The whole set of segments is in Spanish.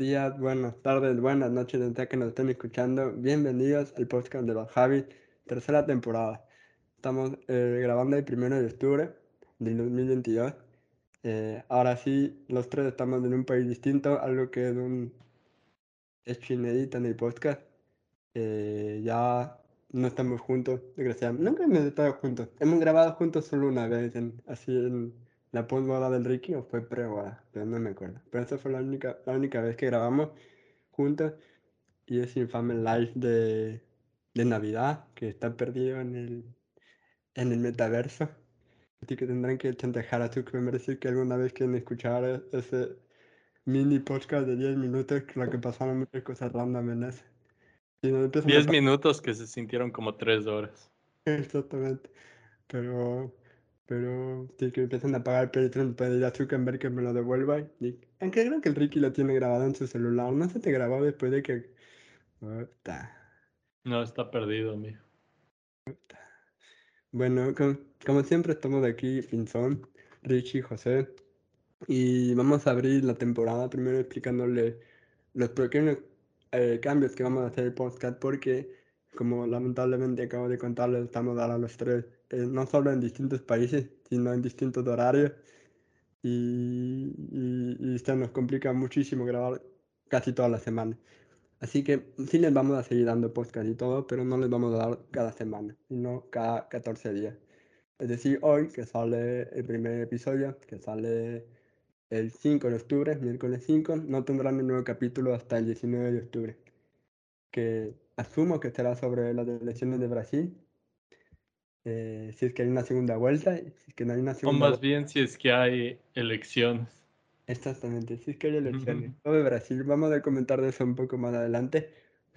días, buenas tardes, buenas noches, sea que nos estén escuchando. Bienvenidos al podcast de los Javis, tercera temporada. Estamos eh, grabando el primero de octubre del 2022. Eh, ahora sí, los tres estamos en un país distinto, algo que es un hecho inédito en el podcast. Eh, ya no estamos juntos, desgraciadamente. Nunca hemos estado juntos. Hemos grabado juntos solo una vez, en- así en la postboda del Ricky o fue pre-boda, pero no me acuerdo. Pero esa fue la única, la única vez que grabamos juntos y ese infame live de, de Navidad que está perdido en el, en el metaverso. Así que tendrán que chantajear a Zuckerberg decir que alguna vez quieren escuchar e- ese mini podcast de 10 minutos, que lo que pasaron muchas cosas random en ese. Y nos empiezan a 10 pa- minutos que se sintieron como 3 horas. Exactamente. Pero, pero sí que empiezan a pagar Patreon para ir a Zuckerberg que me lo devuelva. Y, aunque creo que el Ricky lo tiene grabado en su celular. No se te grabó después de que. Puta. No, está perdido, amigo. Bueno, com- como, siempre estamos aquí, Pinzón, Richie, José. Y vamos a abrir la temporada primero explicándole los pequeños eh, cambios que vamos a hacer el podcast porque, como lamentablemente acabo de contarles, estamos ahora los tres, eh, no solo en distintos países, sino en distintos horarios. Y, y, y se nos complica muchísimo grabar casi todas las semanas. Así que sí les vamos a seguir dando podcast y todo, pero no les vamos a dar cada semana, sino cada 14 días. Es decir, hoy que sale el primer episodio, que sale el 5 de octubre, miércoles 5, no tendrán un nuevo capítulo hasta el 19 de octubre, que asumo que será sobre las elecciones de Brasil, eh, si es que hay una segunda vuelta, si es que no hay una O segunda más bien si es que hay elecciones. Exactamente, si es que hay elecciones. Sobre Brasil, vamos a comentar de eso un poco más adelante,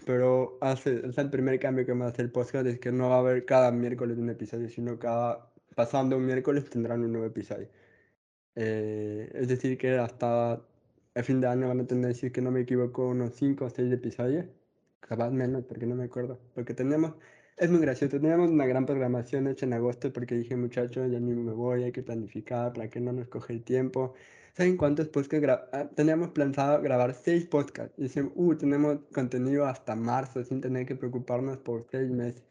pero hace, es el primer cambio que vamos a hacer el podcast, es que no va a haber cada miércoles un episodio, sino cada, pasando un miércoles tendrán un nuevo episodio. Eh, es decir, que hasta el fin de año van a tener, si es que no me equivoco, unos 5 o 6 episodios, capaz menos, porque no me acuerdo, porque teníamos, es muy gracioso, teníamos una gran programación hecha en agosto, porque dije, muchachos, ya mismo me voy, hay que planificar para que no nos coge el tiempo. ¿Saben cuántos podcasts ah, teníamos pensado grabar seis podcasts? Y decían, uh, tenemos contenido hasta marzo sin tener que preocuparnos por seis meses.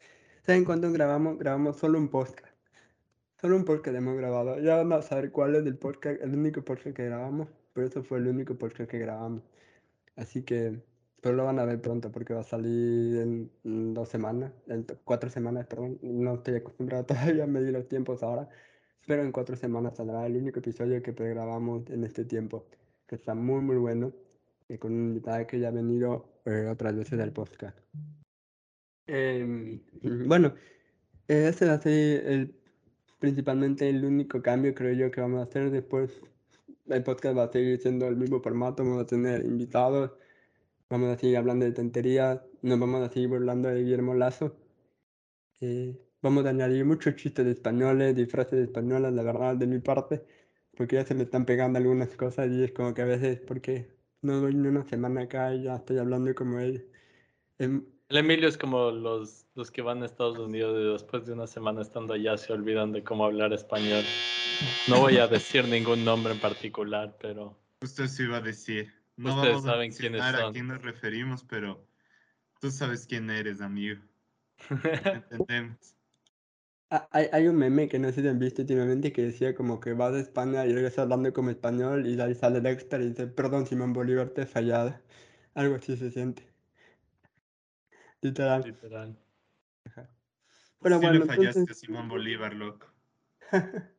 ¿Saben cuántos grabamos? Grabamos solo un podcast. Solo un podcast hemos grabado. Ya van a saber cuál es el podcast, el único podcast que grabamos. Pero eso fue el único podcast que grabamos. Así que, pero lo van a ver pronto porque va a salir en, dos semanas, en cuatro semanas, perdón. No estoy acostumbrado todavía a medir los tiempos ahora. Pero en cuatro semanas saldrá el único episodio que grabamos en este tiempo, que está muy, muy bueno, y con un invitado que ya ha venido eh, otras veces al podcast. Em, bueno, eh, ese va a ser el, principalmente el único cambio, creo yo, que vamos a hacer después. El podcast va a seguir siendo el mismo formato, vamos a tener invitados, vamos a seguir hablando de tonterías, nos vamos a seguir burlando de Guillermo Lazo. Eh, vamos a añadir muchos chistes de españoles y frases de españolas, la verdad, de mi parte, porque ya se me están pegando algunas cosas y es como que a veces, porque no doy ni una semana acá y ya estoy hablando como él. Em, El Emilio es como los, los que van a Estados Unidos y después de una semana estando allá se olvidan de cómo hablar español. No voy a decir ningún nombre en particular, pero Justo eso iba a decir. No Ustedes vamos a saben quiénes mencionar a son. quién nos referimos, pero tú sabes quién eres, amigo. Entendemos. ah, hay, hay un meme que no sé si han visto últimamente que decía como que vas a España y regresas hablando como español y ahí sale Dexter y dice, perdón Simón Bolívar, te he fallado. Algo así se siente. Literal. literal. Pero sí bueno, le fallaste entonces- a Simón Bolívar, loco.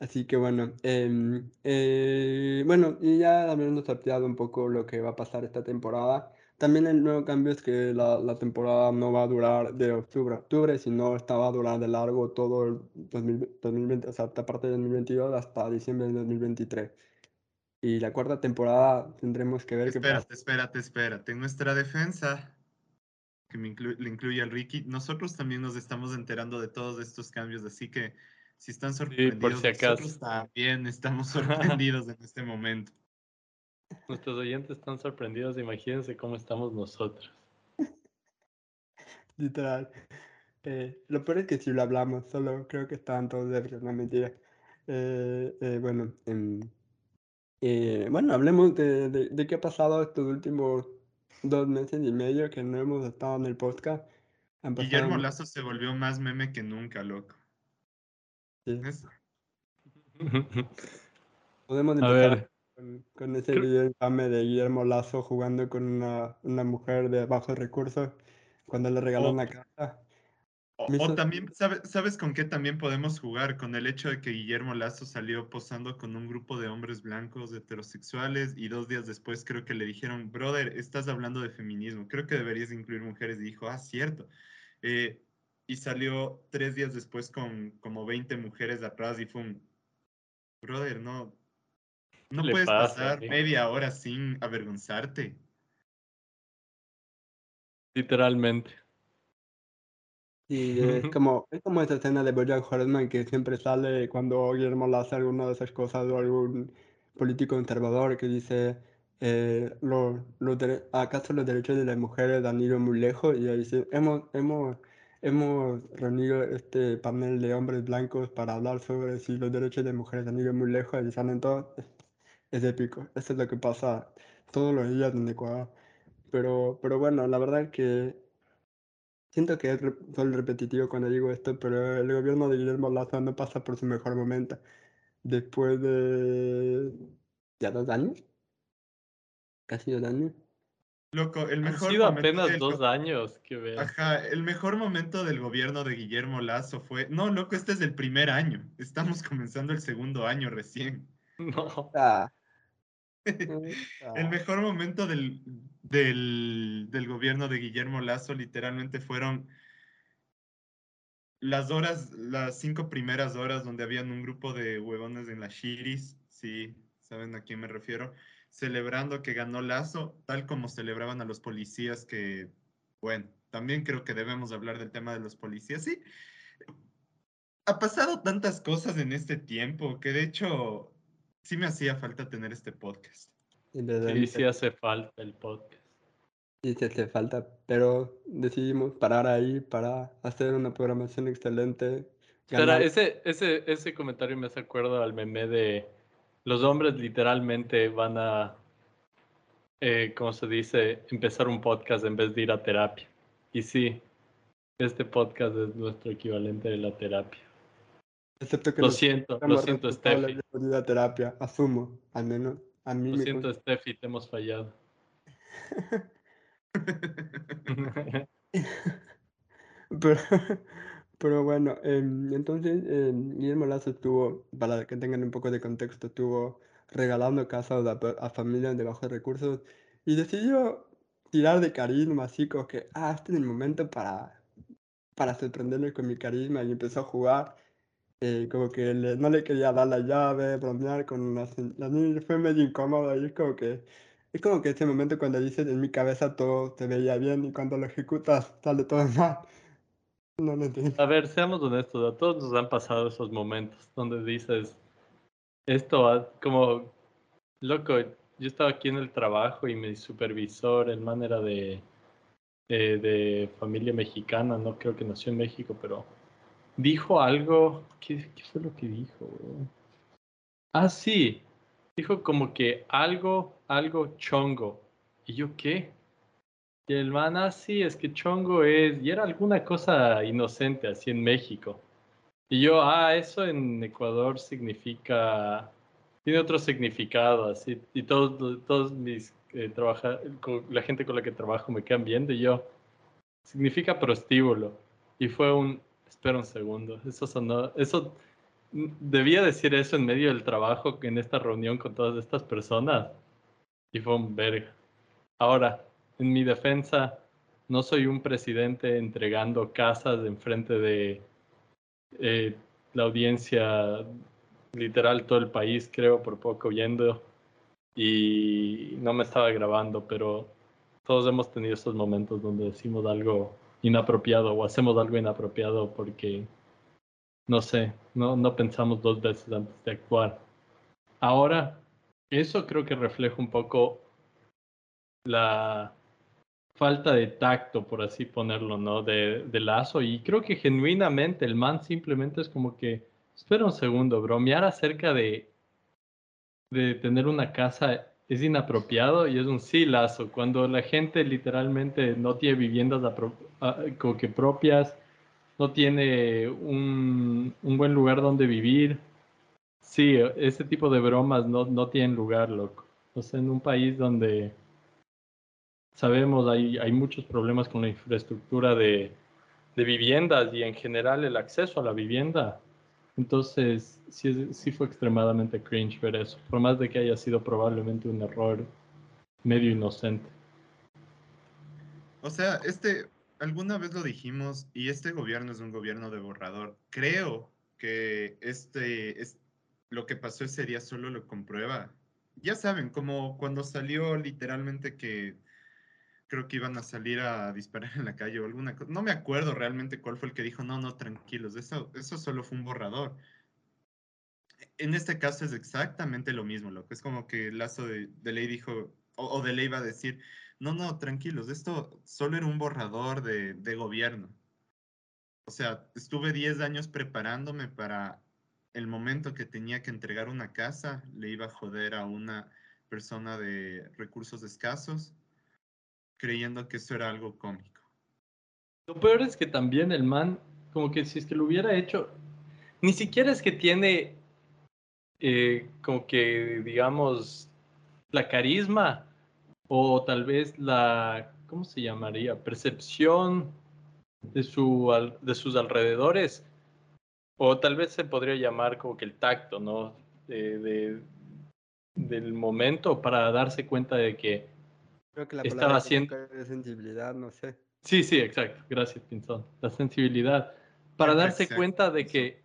Así que bueno, em, eh, bueno, y ya habiendo sorteado un poco lo que va a pasar esta temporada, también el nuevo cambio es que la, la temporada no va a durar de octubre a octubre, sino esta va a durar de largo todo el 2000 2020, o sea, esta parte de 2022 hasta diciembre del 2023. Y la cuarta temporada tendremos que ver qué pasa. Espérate, espérate, espérate. En nuestra defensa, que me inclu- le incluye al Ricky, nosotros también nos estamos enterando de todos estos cambios, así que si están sorprendidos, si acaso. nosotros también estamos sorprendidos en este momento. Nuestros oyentes están sorprendidos, imagínense cómo estamos nosotros. Literal. Eh, lo peor es que si lo hablamos, solo creo que estaban todos ebrios, no mentira. Eh, eh, bueno, em, Eh, bueno, hablemos de, de, de qué ha pasado estos últimos dos meses y medio que no hemos estado en el podcast. Guillermo Lazo se volvió más meme que nunca, loco. Podemos A empezar ver, con, con ese creo- video infame de Guillermo Lazo jugando con una, una mujer de bajos recursos cuando le regaló Oh. una casa. O, o también, ¿sabe- ¿sabes con qué también podemos jugar? Con el hecho de que Guillermo Lazo salió posando con un grupo de hombres blancos heterosexuales y dos días después creo que le dijeron, brother, estás hablando de feminismo, creo que deberías incluir mujeres. Y dijo, ah, cierto. Eh, y salió tres días después con como 20 mujeres atrás y fue un, brother, no, no puedes pasa, pasar amigo? media hora sin avergonzarte. literalmente. Y es como, es como esa escena de Bojack Horseman que siempre sale cuando Guillermo le hace alguna de esas cosas o algún político conservador que dice, eh, lo- los dere- ¿acaso los derechos de las mujeres han ido muy lejos? Y ahí dice, hemos, hemos, hemos reunido este panel de hombres blancos para hablar sobre si los derechos de mujeres han ido muy lejos y salen todos. Es épico, eso es lo que pasa todos los días en Ecuador. Pero, pero bueno, la verdad es que Siento que soy repetitivo cuando digo esto, pero el gobierno de Guillermo Lazo no pasa por su mejor momento. Después de ya dos años, casi dos años. Loco, el Han mejor sido momento apenas del dos años que ver. Ajá, el mejor momento del gobierno de Guillermo Lazo fue, no, loco, este es el primer año, estamos comenzando el segundo año recién. No. Ah, El mejor momento del, del, del gobierno de Guillermo Lazo literalmente fueron las horas, las cinco primeras horas donde habían un grupo de huevones en las Shiris, sí, saben a quién me refiero, celebrando que ganó Lazo, tal como celebraban a los policías que, bueno, también creo que debemos hablar del tema de los policías, sí. Ha pasado tantas cosas en este tiempo que de hecho sí me hacía falta tener este podcast. Sí, evidente, sí hace falta el podcast. sí se hace falta, pero decidimos parar ahí para hacer una programación excelente, ese, ese, ese comentario me hace acuerdo al meme de los hombres literalmente van a, eh, ¿cómo se dice? Empezar un podcast en vez de ir a terapia. Y sí, este podcast es nuestro equivalente de la terapia. Excepto que Lo siento, lo siento, Steffi. la terapia, asumo, al menos a mí Lo me siento. Steffi, te hemos fallado. Pero, pero bueno, em, entonces em, Guillermo Lazo estuvo, para que tengan un poco de contexto, estuvo regalando casas a, familias de bajos recursos y decidió tirar de carisma, así como que, ah, este es el momento para, para sorprenderle con mi carisma y empezó a jugar, eh, como que le- no le quería dar la llave, bromear con se- la fue medio incómodo y es como que, es como que ese momento cuando dices en mi cabeza todo se veía bien y cuando lo ejecutas sale todo mal. No lo entiendo. A ver, seamos honestos, a todos nos han pasado esos momentos donde dices, esto va como, loco, yo estaba aquí en el trabajo y mi supervisor, el man era de, de, de familia mexicana, no creo que nació en México, pero dijo algo, ¿qué, fue lo que dijo? Ah, sí, dijo como que algo, algo chongo. ¿Y yo qué? Y el man, ah, sí, es que chongo es, y era alguna cosa inocente así en México. Y yo, ah, eso en Ecuador significa, tiene otro significado, así, y todos, todos mis, eh, trabaja, la gente con la que trabajo me quedan viendo, y yo, significa prostíbulo. Y fue un, espera un segundo, eso sonó, eso, mm, debía decir eso en medio del trabajo, en esta reunión con todas estas personas, y fue un verga. Ahora, en mi defensa, no soy un presidente entregando casas enfrente de eh, la audiencia, literal todo el país, creo, por poco yendo. Y no me estaba grabando, pero todos hemos tenido esos momentos donde decimos algo inapropiado o hacemos algo inapropiado porque, no sé, no, no pensamos dos veces antes de actuar. Ahora, eso creo que refleja un poco la falta de tacto, por así ponerlo, ¿no? De, de Lazo. Y creo que genuinamente el man simplemente es como que, espera un segundo, bromear acerca de de tener una casa es inapropiado y es un sí lazo. Cuando la gente literalmente no tiene viviendas como que propias, no tiene un, un, buen lugar donde vivir. Sí, ese tipo de bromas no, no tienen lugar, loco. O sea, en un país donde sabemos hay, hay muchos problemas con la infraestructura de, de viviendas y en general el acceso a la vivienda entonces, sí, sí fue extremadamente cringe ver eso, por más de que haya sido probablemente un error medio inocente. O sea, este, alguna vez lo dijimos, y este gobierno es un gobierno de borrador. Creo que este, es, lo que pasó ese día solo lo comprueba. Ya saben, como cuando salió literalmente que creo que iban a salir a disparar en la calle o alguna cosa. No me acuerdo realmente cuál fue el que dijo, no, no, tranquilos, eso, eso solo fue un borrador. En este caso es exactamente lo mismo, lo que es como que Lazo de, de ley dijo, o, de ley iba a decir, no, no, tranquilos, esto solo era un borrador de, de gobierno. O sea, estuve 10 años preparándome para el momento que tenía que entregar una casa, le iba a joder a una persona de recursos escasos creyendo que eso era algo cómico. Lo peor es que también el man, como que si es que lo hubiera hecho, ni siquiera es que tiene eh, como que, digamos, la carisma o tal vez la, ¿cómo se llamaría? Percepción de, su, de sus alrededores. O tal vez se podría llamar como que el tacto, ¿no? de, del momento para darse cuenta de que Creo que la estaba haciendo de sensibilidad, no sé. Sí, sí, exacto. Gracias, Pinzón. La sensibilidad. Para darse cuenta de que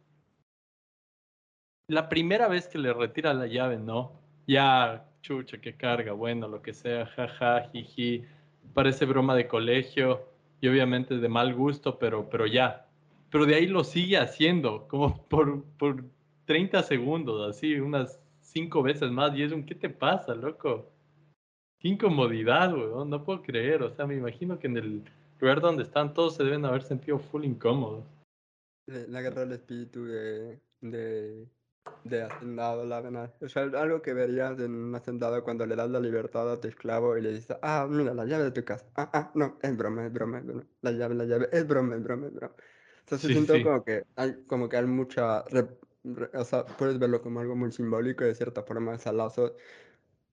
la primera vez que le retira la llave, ¿no? Ya, chucha, que carga, bueno, lo que sea, jaja, jiji. Parece broma de colegio y obviamente de mal gusto, pero, pero ya. Pero de ahí lo sigue haciendo, como por, por 30 segundos, así, unas cinco veces más. Y es un, ¿qué te pasa, loco? Qué incomodidad, weón, no puedo creer. O sea, me imagino que en el lugar donde están todos se deben haber sentido full incómodos. Le, agarró el espíritu de, de, de hacendado, la verdad. O sea, algo que verías en un hacendado cuando le das la libertad a tu esclavo y le dices, ah, mira, la llave de tu casa. Ah, ah, no, es broma, es broma, es broma. La llave, la llave, es broma, es broma, es broma. Entonces sí, siento como que hay, como que hay mucha, o sea, puedes verlo como algo muy simbólico de cierta forma, ese lazo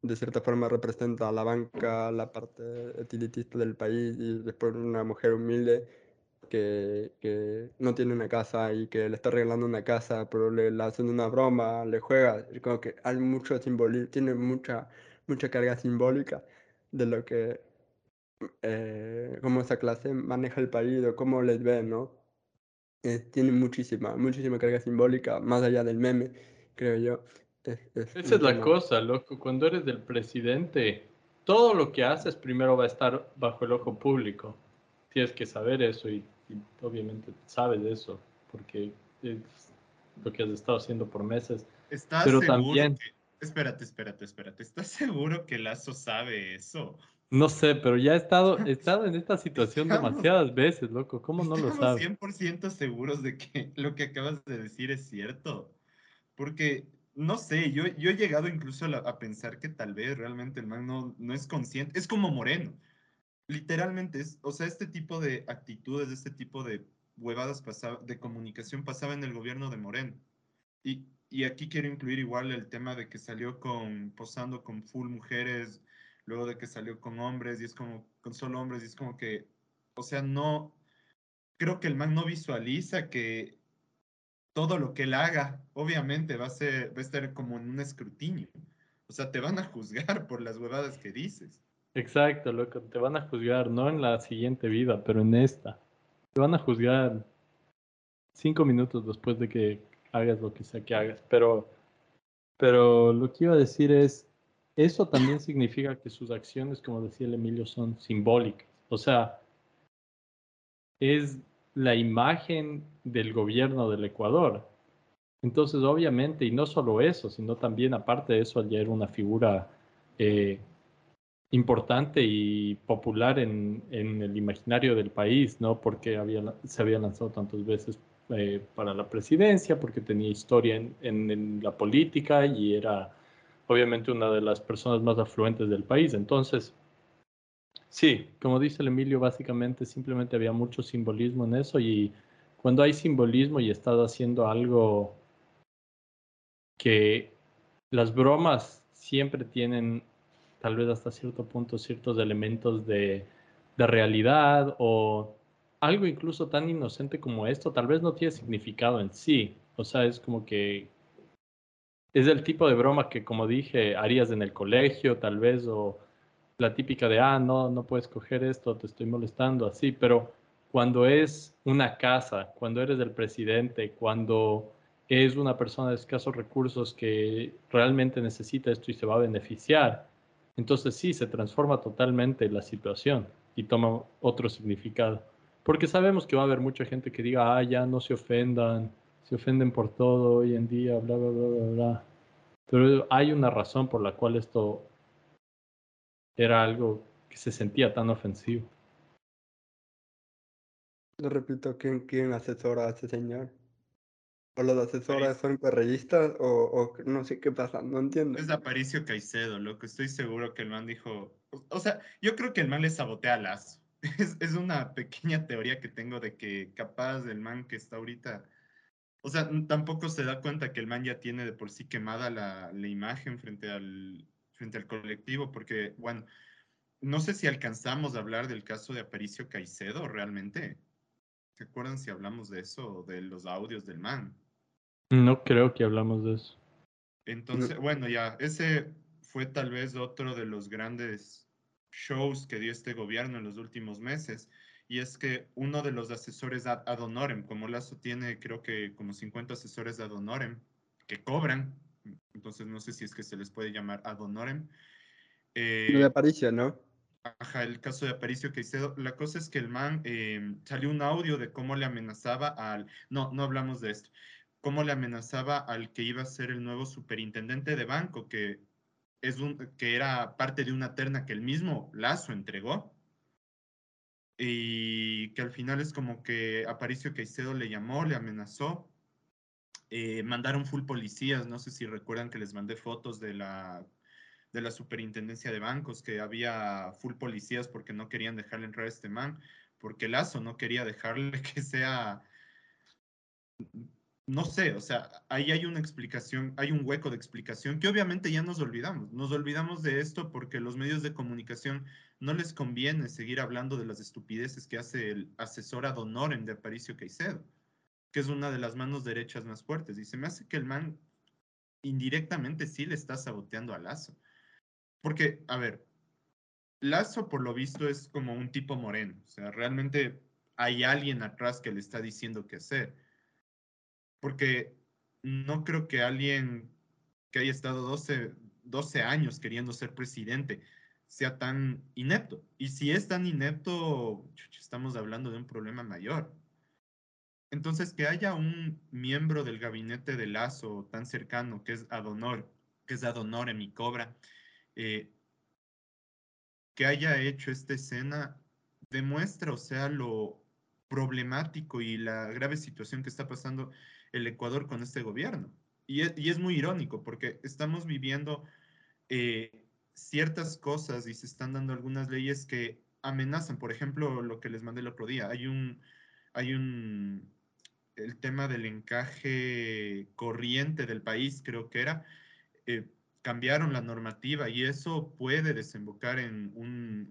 de cierta forma representa a la banca, la parte utilitista del país y después una mujer humilde que, que, no tiene una casa y que le está regalando una casa, pero le, le hacen una broma, le juega, como que hay mucho simbolismo, tiene mucha, mucha carga simbólica de lo que, eh, cómo esa clase maneja el país o cómo les ve, ¿no? Eh, tiene muchísima, muchísima carga simbólica, más allá del meme, creo yo. Esa es la cosa, loco. Cuando eres del presidente, todo lo que haces primero va a estar bajo el ojo público. Tienes que saber eso y, obviamente sabes eso, porque es lo que has estado haciendo por meses. ¿Estás Pero también... Espérate, espérate, espérate. ¿Estás seguro que Lazo sabe eso? No sé, pero ya he estado, he estado en esta situación demasiadas veces, loco. ¿Cómo no lo sabes? 100% seguros de que lo que acabas de decir es cierto. Porque no sé, yo, yo he llegado incluso a, pensar que tal vez realmente el man no, no, es consciente, es como Moreno, literalmente, es, o sea, este tipo de actitudes, este tipo de huevadas pasaba, de comunicación pasaba en el gobierno de Moreno. Y, y aquí quiero incluir igual el tema de que salió con, posando con full mujeres, luego de que salió con hombres y es como, con solo hombres y es como que, o sea, no, creo que el man no visualiza que todo lo que él haga, obviamente, va a, ser, va a estar como en un escrutinio. O sea, te van a juzgar por las huevadas que dices. Exacto, loco, te van a juzgar, no en la siguiente vida, pero en esta. Te van a juzgar cinco minutos después de que hagas lo que sea que hagas. Pero, pero lo que iba a decir es, eso también significa que sus acciones, como decía el Emilio, son simbólicas. O sea, es la imagen del gobierno del Ecuador. Entonces, obviamente, y no solo eso, sino también, aparte de eso, era una figura eh, importante y popular en, el imaginario del país, ¿no? Porque había, se había lanzado tantas veces eh, para la presidencia, porque tenía historia en, la política y era obviamente una de las personas más afluentes del país. Entonces, sí, como dice el Emilio, básicamente simplemente había mucho simbolismo en eso y cuando hay simbolismo y estás haciendo algo que las bromas siempre tienen tal vez hasta cierto punto ciertos elementos de, de realidad o algo incluso tan inocente como esto tal vez no tiene significado en sí. O sea, es como que es el tipo de broma que, como dije, harías en el colegio, tal vez, o la típica de, ah, no, no puedes coger esto, te estoy molestando, así, pero cuando es una casa, cuando eres el presidente, cuando es una persona de escasos recursos que realmente necesita esto y se va a beneficiar, entonces sí, se transforma totalmente la situación y toma otro significado. Porque sabemos que va a haber mucha gente que diga, ah, ya no se ofendan, se ofenden por todo hoy en día, bla, bla, bla, bla, bla. Pero hay una razón por la cual esto era algo que se sentía tan ofensivo. Lo repito, ¿quién, quién asesora a ese señor? ¿O los asesores son correístas o, o, no sé qué pasa? No entiendo. Es Aparicio Caicedo, lo que estoy seguro que el man dijo. O sea, yo creo que el man le sabotea a Lazo. Es, es una pequeña teoría que tengo de que capaz el man que está ahorita o sea, tampoco se da cuenta que el man ya tiene de por sí quemada la, la imagen frente al, frente al colectivo, porque, bueno, no sé si alcanzamos a hablar del caso de Aparicio Caicedo realmente. ¿Se acuerdan si hablamos de eso, de los audios del man? No creo que hablamos de eso. Entonces, bueno, ya, ese fue tal vez otro de los grandes shows que dio este gobierno en los últimos meses y es que uno de los asesores ad, honorem, como Lazo tiene creo que como 50 asesores ad honorem que cobran, entonces no sé si es que se les puede llamar ad honorem. Eh, de Aparicio, ¿no? Ajá, el caso de Aparicio Caicedo. La cosa es que el man eh, salió un audio de cómo le amenazaba al. No, no hablamos de esto. Cómo le amenazaba al que iba a ser el nuevo superintendente de banco, que, es un, que era parte de una terna que el mismo Lazo entregó y que al final es como que Aparicio Caicedo le llamó, le amenazó. Eh, mandaron full policías, no sé si recuerdan que les mandé fotos de la, de la superintendencia de bancos, que había full policías porque no querían dejarle entrar a este man, porque Lazo no quería dejarle que sea no sé, o sea, ahí hay una explicación, hay un hueco de explicación que obviamente ya nos olvidamos. Nos olvidamos de esto porque los medios de comunicación no les conviene seguir hablando de las estupideces que hace el asesor ad honorem de Aparicio Caicedo, que es una de las manos derechas más fuertes. Y se me hace que el man indirectamente sí le está saboteando a Lazo. Porque, a ver, Lazo por lo visto es como un tipo moreno, o sea, realmente hay alguien atrás que le está diciendo qué hacer porque no creo que alguien que haya estado 12, 12 años queriendo ser presidente sea tan inepto. Y si es tan inepto, estamos hablando de un problema mayor. Entonces, que haya un miembro del gabinete de Lazo tan cercano, que es Adonor, que es Adonor en mi cobra, eh, que haya hecho esta escena, demuestra, o sea, lo problemático y la grave situación que está pasando el Ecuador con este gobierno. Y es, muy irónico porque estamos viviendo eh, ciertas cosas y se están dando algunas leyes que amenazan. Por ejemplo, lo que les mandé el otro día. Hay un, hay un, el tema del encaje corriente del país, creo que era. Eh, cambiaron la normativa y eso puede desembocar en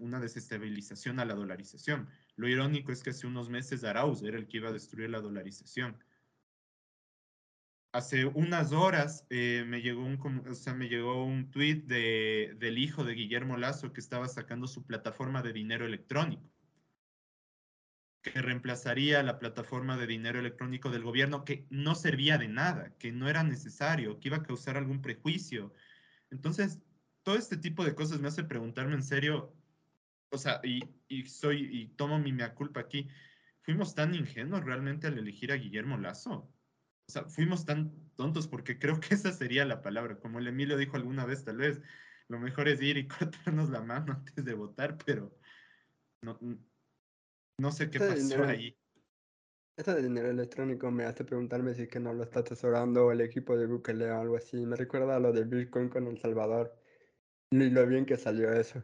una desestabilización a la dolarización. Lo irónico es que hace unos meses Arauz era el que iba a destruir la dolarización hace unas horas eh, me llegó un, me llegó un tweet de, del hijo de Guillermo Lazo que estaba sacando su plataforma de dinero electrónico, que reemplazaría la plataforma de dinero electrónico del gobierno, que no servía de nada, que no era necesario, que iba a causar algún prejuicio. Entonces, todo este tipo de cosas me hace preguntarme en serio, o sea, y, y soy, y tomo mi mea culpa aquí, ¿fuimos tan ingenuos realmente al elegir a Guillermo Lazo? o sea, fuimos tan tontos porque creo que esa sería la palabra. Como el Emilio dijo alguna vez, tal vez lo mejor es ir y cortarnos la mano antes de votar, pero no, no sé qué pasó ahí. Eso de dinero electrónico me hace preguntarme si es que no lo está asesorando el equipo de Bukele o algo así. Me recuerda a lo de Bitcoin con El Salvador. Y lo bien que salió eso.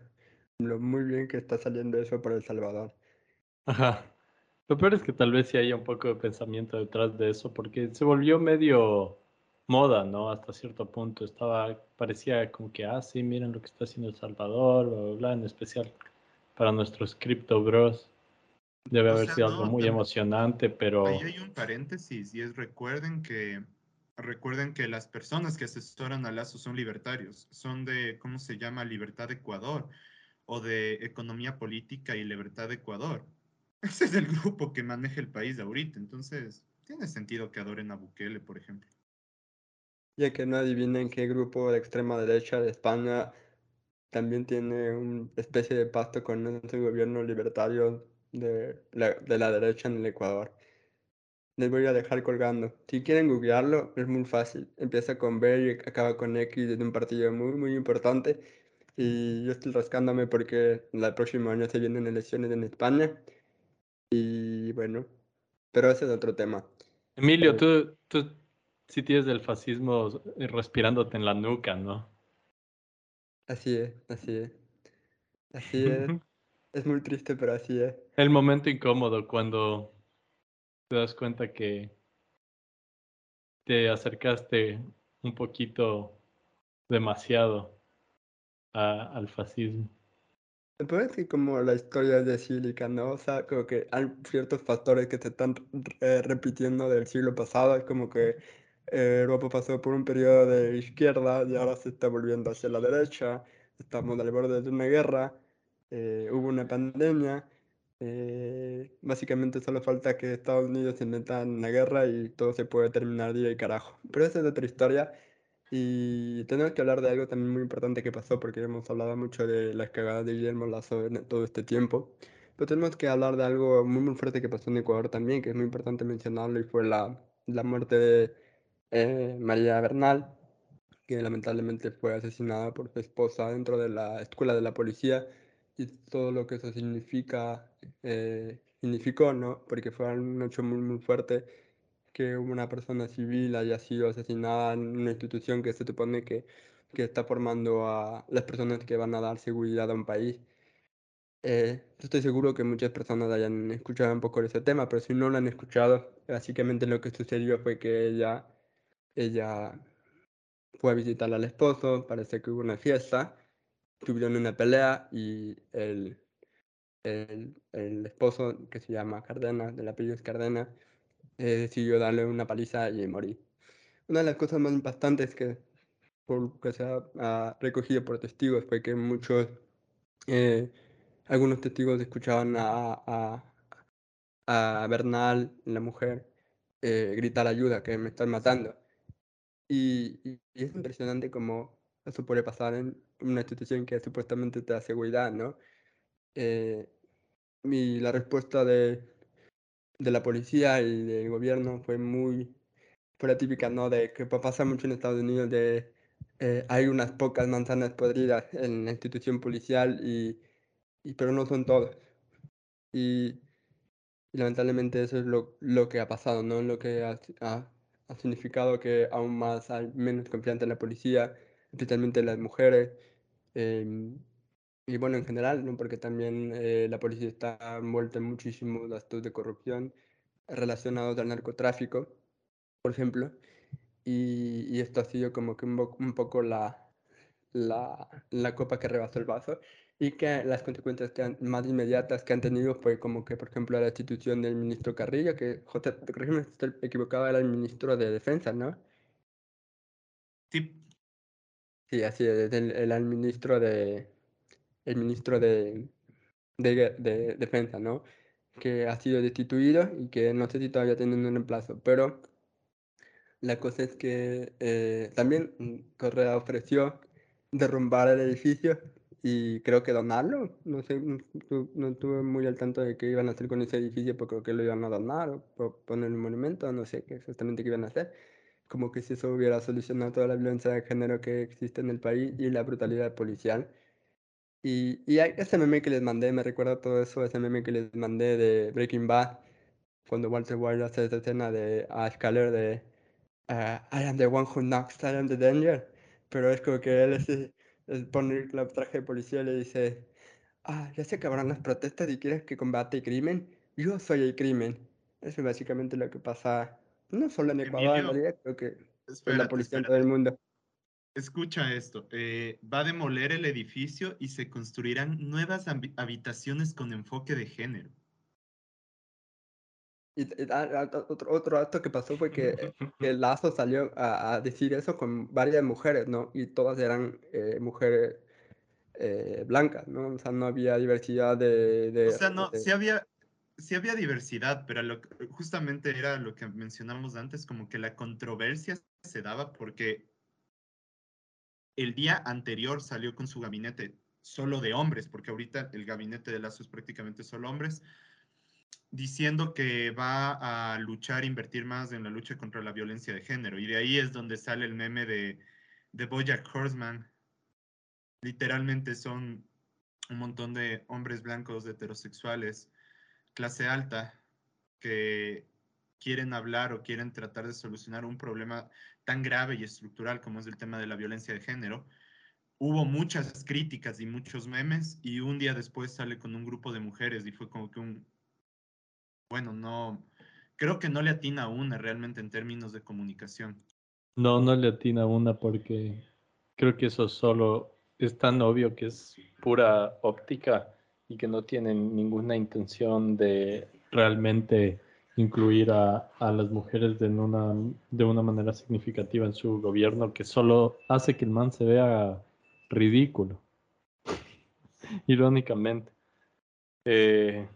Lo muy bien que está saliendo eso por El Salvador. Ajá. Lo peor es que tal vez sí haya un poco de pensamiento detrás de eso, porque se volvió medio moda, ¿no? Hasta cierto punto. Estaba, parecía como que, ah, sí, miren lo que está haciendo El Salvador, bla, bla, bla, en especial para nuestros crypto bros. Debe O haber sea, sido no, algo muy también- emocionante, pero Ahí hay un paréntesis y es recuerden que recuerden que las personas que asesoran a Lazo son libertarios, son de ¿cómo se llama? Libertad Ecuador o de Economía Política y Libertad Ecuador. Ese es el grupo que maneja el país ahorita, entonces tiene sentido que adoren a Bukele, por ejemplo. Ya que no adivinen qué grupo de extrema derecha de España también tiene una especie de pacto con ese gobierno libertario de la, de la derecha en el Ecuador. Les voy a dejar colgando. Si quieren googlearlo, es muy fácil. Empieza con B y acaba con X de un partido muy, muy importante. Y yo estoy rascándome porque el próximo año se vienen elecciones en España. Y bueno, pero ese es otro tema. Emilio, Eh, tú, tú sí tienes el fascismo respirándote en la nuca, ¿no? Así es, así es. Así es. Es muy triste, pero así es. El momento incómodo cuando te das cuenta que te acercaste un poquito demasiado a- al fascismo. Me parece que como la historia de Sílica, ¿no? O sea, como que hay ciertos factores que se están eh, repitiendo del siglo pasado. Es como que eh, Europa pasó por un periodo de izquierda y ahora se está volviendo hacia la derecha. Estamos al borde de una guerra. Eh, hubo una pandemia. eh, básicamente solo falta que Estados Unidos se meta en la guerra y todo se puede terminar de ahí carajo. Pero esa es otra historia. Y tenemos que hablar de algo también muy importante que pasó, porque hemos hablado mucho de las cagadas de Guillermo Lazo en todo este tiempo. Pero tenemos que hablar de algo muy, muy fuerte que pasó en Ecuador también, que es muy importante mencionarlo, y fue la, la muerte de eh, María Bernal, que lamentablemente fue asesinada por su esposa dentro de la escuela de la policía, y todo lo que eso significa, eh, significó, ¿no? Porque fue un hecho muy, muy fuerte que una persona civil haya sido asesinada en una institución que se supone que, que está formando a las personas que van a dar seguridad a un país. Eh, estoy seguro que muchas personas hayan escuchado un poco de ese tema, pero si no lo han escuchado, básicamente lo que sucedió fue que ella, ella fue a visitar al esposo, parece que hubo una fiesta, tuvieron una pelea y el, el, el esposo, que se llama Cárdenas, del apellido es Cárdenas, eh, decidió darle una paliza y morir. Una de las cosas más impactantes que, por, que se ha, ha recogido por testigos fue que muchos, eh, algunos testigos escuchaban a, a, a Bernal, la mujer, eh, gritar ayuda, que me están matando. Y, y- y es impresionante cómo eso puede pasar en una institución que supuestamente te da seguridad, ¿no? Eh, y la respuesta de, de la policía y del gobierno fue muy, fue la típica, ¿no? De que pa- pasa mucho en Estados Unidos de eh, hay unas pocas manzanas podridas en la institución policial y, y- pero no son todos. Y, y lamentablemente eso es lo, lo que ha pasado, ¿no? Lo que ha, ha- ha significado que aún más hay menos confianza en la policía, especialmente en las mujeres. em, y bueno, en general, ¿no? Porque también eh, la policía está envuelta en muchísimos actos de corrupción relacionados al narcotráfico, por ejemplo. Y, y esto ha sido como que un, un poco la, la, la copa que rebasó el vaso y que las consecuencias que han- más inmediatas que han tenido fue como que, por ejemplo, la destitución del ministro Carrillo, que, José, corrígeme si estoy equivocado, era el ministro de Defensa, ¿no? Sí, Sí, así es, el, el, ministro de, el ministro de, de, de Defensa, ¿no? Que ha sido destituido y que no sé si todavía tienen un reemplazo, pero La cosa es que eh, también mm, Correa ofreció derrumbar el edificio y creo que donarlo. No sé, no, no estuve muy al tanto de qué iban a hacer con ese edificio, pero creo que lo iban a donar o po- poner un monumento, no sé qué exactamente qué iban a hacer. Como que si eso hubiera solucionado toda la violencia de género que existe en el país y la brutalidad policial. Y, y ese meme que les mandé, me recuerda todo eso, ese meme que les mandé de Breaking Bad cuando Walter White hace esa escena de a Scaler de ah, I am the one who knocks, I am the danger. Pero es como que él es, es pone el traje de policía y le dice, ah, ya se acabaron las protestas y quieres que combate el crimen. Yo soy el crimen. Eso es básicamente lo que pasa, no solo en Ecuador, en Emilio, realidad, creo que es la Espérate, policía en todo el espérate. mundo. Escucha esto. eh, va a demoler el edificio y se construirán nuevas habi- habitaciones con enfoque de género. Y, y, ah, ah, otro, otro acto que pasó fue que, que Lazo salió a, a decir eso con varias mujeres, ¿no? Y todas eran eh, mujeres eh, blancas, ¿no? O sea, no había diversidad de... de- O sea, no, de- sí había, sí había diversidad, pero lo justamente era lo que mencionamos antes, como que la controversia se daba porque el día anterior salió con su gabinete solo de hombres, porque ahorita el gabinete de Lazo es prácticamente solo hombres, diciendo que va a luchar, invertir más en la lucha contra la violencia de género. Y de ahí es donde sale el meme de, de Horseman. Literalmente son un montón de hombres blancos heterosexuales, clase alta, que quieren hablar o quieren tratar de solucionar un problema tan grave y estructural como es el tema de la violencia de género. Hubo muchas críticas y muchos memes y un día después sale con un grupo de mujeres y fue como que un, bueno, no, creo que no le atina a una realmente en términos de comunicación. No, no le atina una porque creo que eso solo es tan obvio que es pura óptica y que no tienen ninguna intención de realmente incluir a, a las mujeres de una, de una manera significativa en su gobierno, que solo hace que el man se vea ridículo, irónicamente. Eh,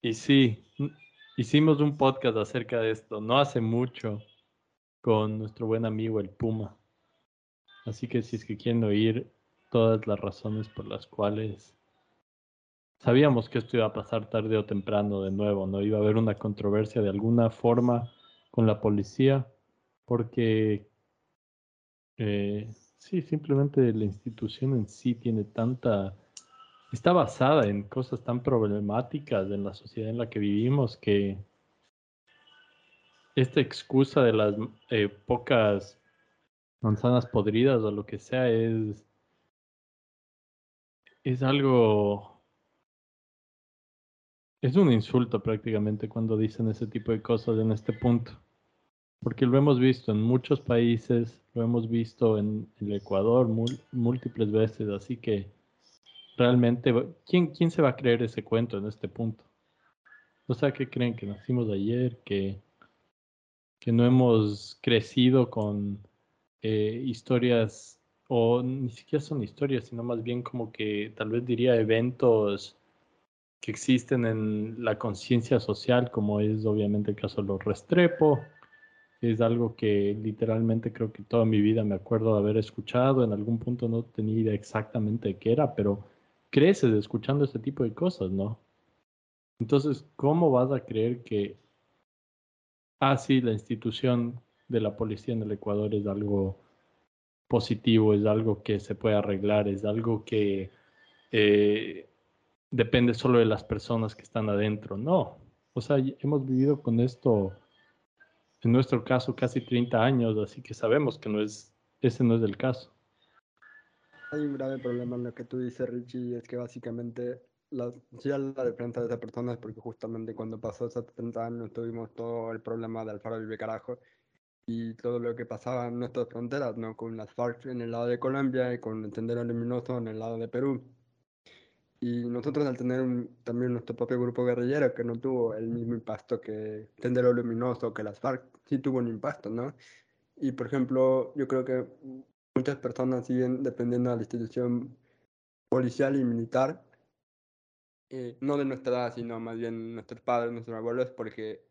y sí, hicimos un podcast acerca de esto, no hace mucho, con nuestro buen amigo el Puma. Así que si es que quieren oír todas las razones por las cuales sabíamos que esto iba a pasar tarde o temprano de nuevo, no iba a haber una controversia de alguna forma con la policía, porque eh, sí, simplemente la institución en sí tiene tanta, está basada en cosas tan problemáticas en la sociedad en la que vivimos que esta excusa de las eh, pocas manzanas podridas o lo que sea es es algo es un insulto prácticamente cuando dicen ese tipo de cosas en este punto porque lo hemos visto en muchos países lo hemos visto en el Ecuador múltiples veces así que realmente ¿quién, quién se va a creer ese cuento en este punto o sea que creen que nacimos ayer que que no hemos crecido con eh, historias, o ni siquiera son historias, sino más bien como que tal vez diría eventos existen en la conciencia social, como es obviamente el caso de los Restrepo. Es algo que literalmente creo que toda mi vida me acuerdo de haber escuchado. En algún punto no tenía idea exactamente de qué era, pero creces escuchando ese tipo de cosas, ¿no? Entonces, ¿cómo vas a creer que ah, sí, la institución de la policía en el Ecuador es algo positivo, es algo que se puede arreglar, es algo que eh, depende solo de las personas que están adentro. No, o sea, hemos vivido con esto, en nuestro caso, casi 30 años, así que sabemos que no es, ese no es el caso. Hay un grave problema en lo que tú dices, Richie, es que básicamente la, sí a la defensa de esas personas, porque justamente cuando pasó esos 30 años tuvimos todo el problema de Alfaro Vive Carajo y todo lo que pasaba en nuestras fronteras, ¿no? Con las FARC en el lado de Colombia y con el Sendero Luminoso en el lado de Perú. Y nosotros al tener un, también nuestro propio grupo guerrillero que no tuvo el mismo impacto que Sendero Luminoso, que las FARC, sí tuvo un impacto, ¿no? Y por ejemplo, yo creo que muchas personas siguen dependiendo de la institución policial y militar, eh, no de nuestra edad, sino más bien nuestros padres, nuestros abuelos, porque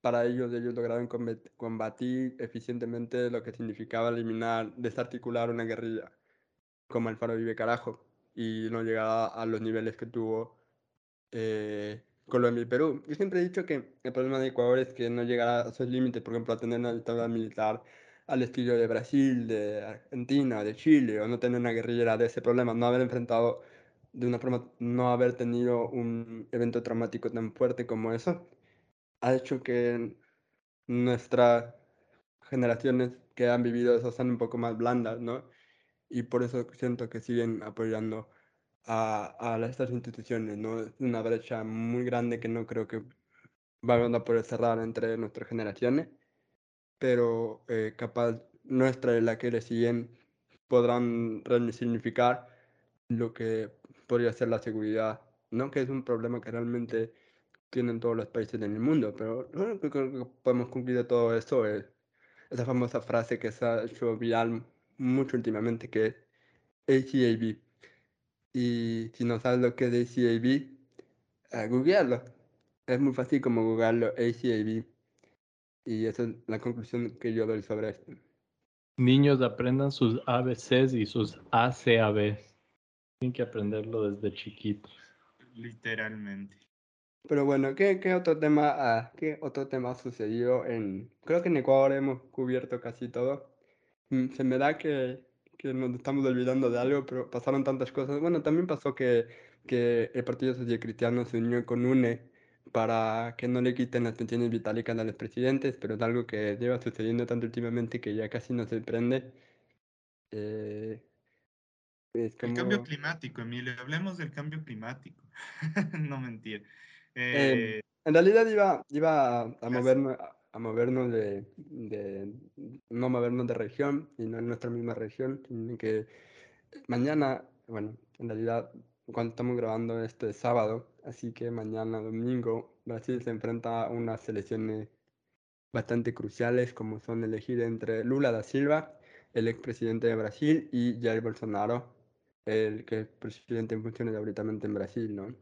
para ellos ellos lograron combat- combatir eficientemente lo que significaba eliminar, desarticular una guerrilla, como el Faro Vive Carajo, y no llegaba a los niveles que tuvo eh, Colombia y Perú. Yo siempre he dicho que el problema de Ecuador es que no llegará a esos límites, por ejemplo, a tener una dictadura militar al estilo de Brasil, de Argentina, de Chile, o no tener una guerrillera de ese problema, no haber enfrentado de una forma no haber tenido un evento traumático tan fuerte como eso, ha hecho que nuestras generaciones que han vivido eso sean un poco más blandas, ¿no? Y por eso siento que siguen apoyando a, a estas instituciones, ¿no? Es una brecha muy grande que no creo que van a poder cerrar entre nuestras generaciones, pero eh, capaz nuestra y la que le siguen podrán resignificar lo que podría ser la seguridad, ¿no? Que es un problema que realmente tienen todos los países del mundo, pero lo creo que podemos concluir de todo esto es esa famosa frase que se ha hecho viral mucho últimamente, que es ACAB. Y si no sabes lo que es ACAB, uh, googlearlo. Es muy fácil como googlearlo ACAB. Y esa es la conclusión que yo doy sobre esto. Niños aprendan sus ABCs y sus ACABs. Tienen que aprenderlo desde chiquitos. Literalmente. Pero bueno, ¿qué, qué otro tema, ah, qué otro tema ha sucedido en... Creo que en Ecuador hemos cubierto casi todo. Mm, Se me da que, que nos estamos olvidando de algo, pero pasaron tantas cosas. Bueno, también pasó que, que el Partido Social Cristiano se unió con UNE para que no le quiten las pensiones vitálicas a los presidentes, pero es algo que lleva sucediendo tanto últimamente que ya casi no se prende. Eh, es El cambio como... climático, Emilio. Hablemos del cambio climático. no mentir. Eh, Eh, en realidad iba, iba a, movernos, a, a movernos de, de, no movernos de región y no en nuestra misma región, que mañana, bueno, en realidad cuando estamos grabando este es sábado, así que mañana domingo Brasil se enfrenta a unas elecciones bastante cruciales como son elegir entre Lula da Silva, el expresidente de Brasil, y Jair Bolsonaro, el que es presidente en funciones ahorita en Brasil, ¿no?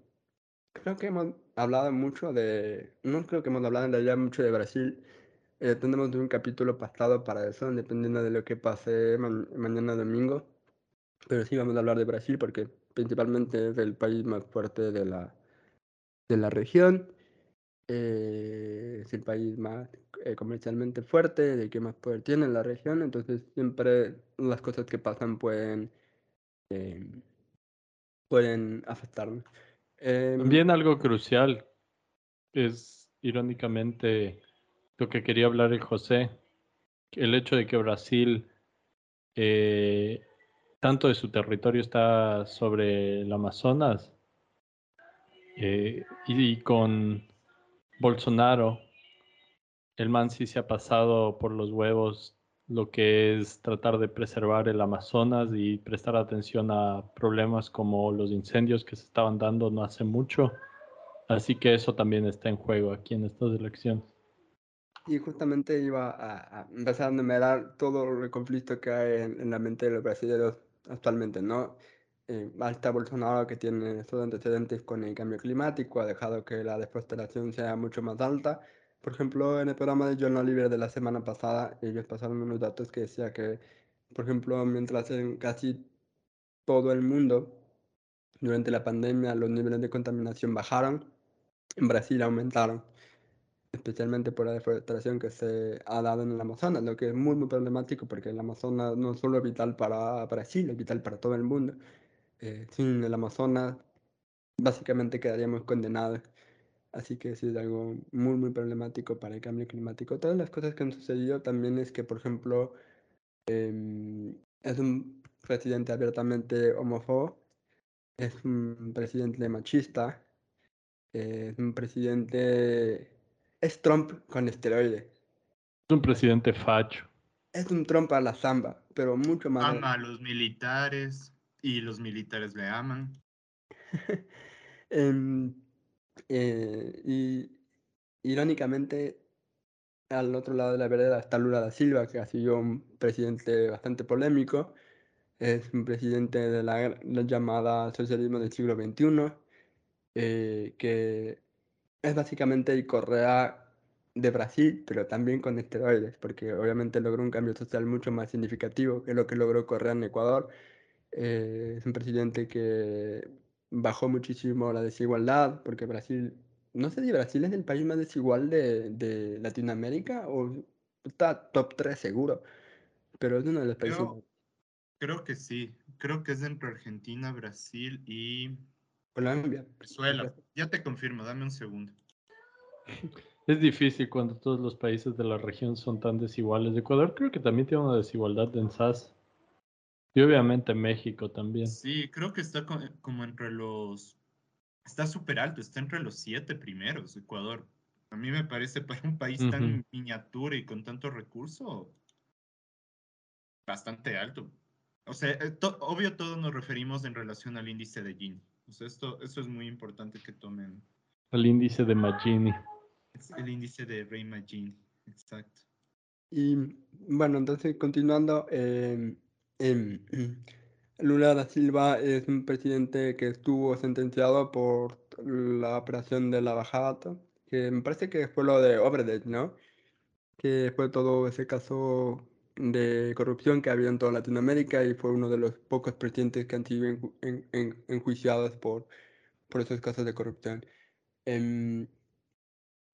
Creo que hemos hablado mucho de, no creo que hemos hablado en realidad mucho de Brasil. Eh, tendremos un capítulo pasado para eso, dependiendo de lo que pase ma- mañana domingo. Pero sí vamos a hablar de Brasil porque principalmente es el país más fuerte de la, de la región. eh, es el país más eh, comercialmente fuerte, el que más poder tiene en la región. Entonces siempre las cosas que pasan pueden, eh, pueden afectarnos. Em, También algo crucial es, irónicamente, lo que quería hablar el José, el hecho de que Brasil, eh, tanto de su territorio está sobre el Amazonas, eh, y, y con Bolsonaro, el man sí se ha pasado por los huevos lo que es tratar de preservar el Amazonas y prestar atención a problemas como los incendios que se estaban dando no hace mucho. Así que eso también está en juego aquí en estas elecciones. Y justamente iba a, a empezar a enumerar todo el conflicto que hay en, la mente de los brasileños actualmente, ¿no? Eh, está Bolsonaro que tiene estos antecedentes con el cambio climático, ha dejado que la deforestación sea mucho más alta. Por ejemplo, en el programa de John Oliver de la semana pasada, ellos pasaron unos datos que decía que, por ejemplo, mientras en casi todo el mundo, durante la pandemia, los niveles de contaminación bajaron, en Brasil aumentaron especialmente por la deforestación que se ha dado en el Amazonas, lo que es muy, muy problemático porque el Amazonas no solo es vital para Brasil, es vital para todo el mundo. Eh, sin el Amazonas, básicamente quedaríamos condenados. Así que sí es algo muy, muy problemático para el cambio climático. Todas las cosas que han sucedido también es que, por ejemplo, em, es un presidente abiertamente homófobo, es un presidente machista, es un presidente... Es Trump con esteroides. Es un presidente facho. Es un Trump a la zamba, pero mucho más. ama a los militares y los militares le aman. Em, eh, y irónicamente, al otro lado de la vereda está Lula da Silva, que ha sido un presidente bastante polémico. Es un presidente de la, la llamada socialismo del siglo XXI, eh, que es básicamente el Correa de Brasil, pero también con esteroides, porque obviamente logró un cambio social mucho más significativo que lo que logró Correa en Ecuador. Eh, es un presidente que bajó muchísimo la desigualdad, porque Brasil, no sé si Brasil es el país más desigual de, de Latinoamérica o está top 3 seguro, pero es uno de los países. Creo que sí. Creo que es entre Argentina, Brasil y Colombia. Venezuela. Ya te confirmo, dame un segundo. Es difícil cuando todos los países de la región son tan desiguales. Ecuador creo que también tiene una desigualdad en SAS. Y obviamente México también. Sí, creo que está co- como entre los... Está súper alto, está entre los siete primeros, Ecuador. A mí me parece para un país tan Ujú. miniatura y con tanto recurso, bastante alto. O sea, eh, to- obvio todos nos referimos en relación al índice de Gini. O sea, esto, eso es muy importante que tomen. El índice de Magini. Es el índice de Rayma Gini, exacto. Y bueno, entonces continuando, em, em, Lula da Silva es un presidente que estuvo sentenciado por la operación de la bajada, que me parece que fue lo de Obredech, ¿no? Que fue todo ese caso de corrupción que había en toda Latinoamérica y fue uno de los pocos presidentes que han sido en- en- enjuiciados por, por esos casos de corrupción. Em,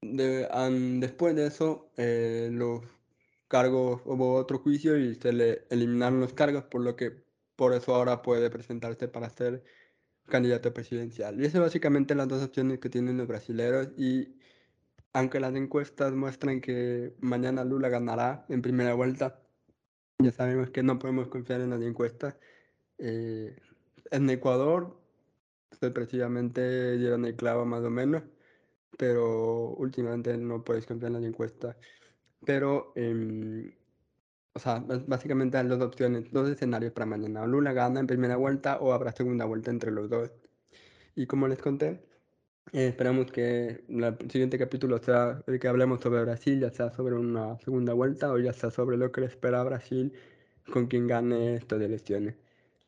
de- an- después de eso, eh, los cargos, hubo otro juicio y se le eliminaron los cargos, por lo que por eso ahora puede presentarse para ser candidato presidencial. Y eso es básicamente las dos opciones que tienen los brasileros y aunque las encuestas muestran que mañana Lula ganará en primera vuelta, ya sabemos que no podemos confiar en las encuestas. Eh, en Ecuador, pues, precisamente dieron el clavo más o menos pero últimamente no puedes confiar en las encuestas. Pero, em, o sea, básicamente hay dos opciones, dos escenarios para mañana. O Lula gana en primera vuelta o habrá segunda vuelta entre los dos. Y como les conté, eh, esperamos que el siguiente capítulo sea el que hablemos sobre Brasil, ya sea sobre una segunda vuelta o ya sea sobre lo que le espera a Brasil con quien gane estas elecciones.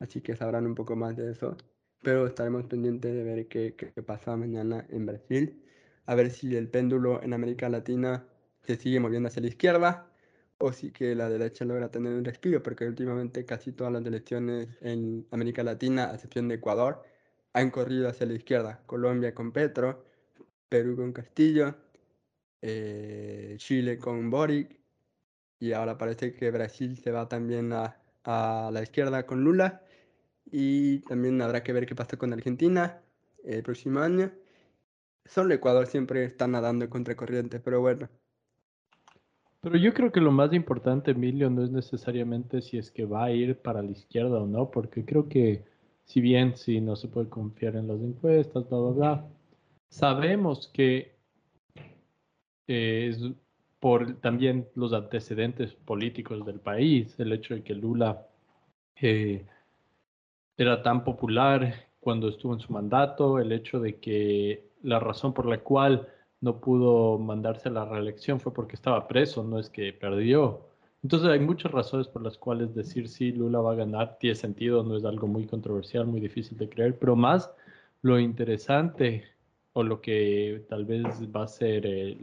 Así que sabrán un poco más de eso. Pero estaremos pendientes de ver qué, qué, qué pasa mañana en Brasil. A ver si el péndulo en América Latina se sigue moviendo hacia la izquierda o si que la derecha logra tener un respiro, porque últimamente casi todas las elecciones en América Latina, a excepción de Ecuador, han corrido hacia la izquierda. Colombia con Petro, Perú con Castillo, eh, Chile con Boric y ahora parece que Brasil se va también a, la izquierda con Lula y también habrá que ver qué pasa con Argentina el próximo año. Solo Ecuador siempre está nadando contra corriente, pero bueno. Pero yo creo que lo más importante, Emilio, no es necesariamente si es que va a ir para la izquierda o no, porque creo que si bien sí no se puede confiar en las encuestas, bla, bla, bla, sabemos que eh, es por también los antecedentes políticos del país, el hecho de que Lula eh, era tan popular cuando estuvo en su mandato, el hecho de que la razón por la cual no pudo mandarse a la reelección fue porque estaba preso, no es que perdió. Entonces hay muchas razones por las cuales decir sí, Lula va a ganar tiene sentido, no es algo muy controversial, muy difícil de creer, pero más lo interesante o lo que tal vez va a ser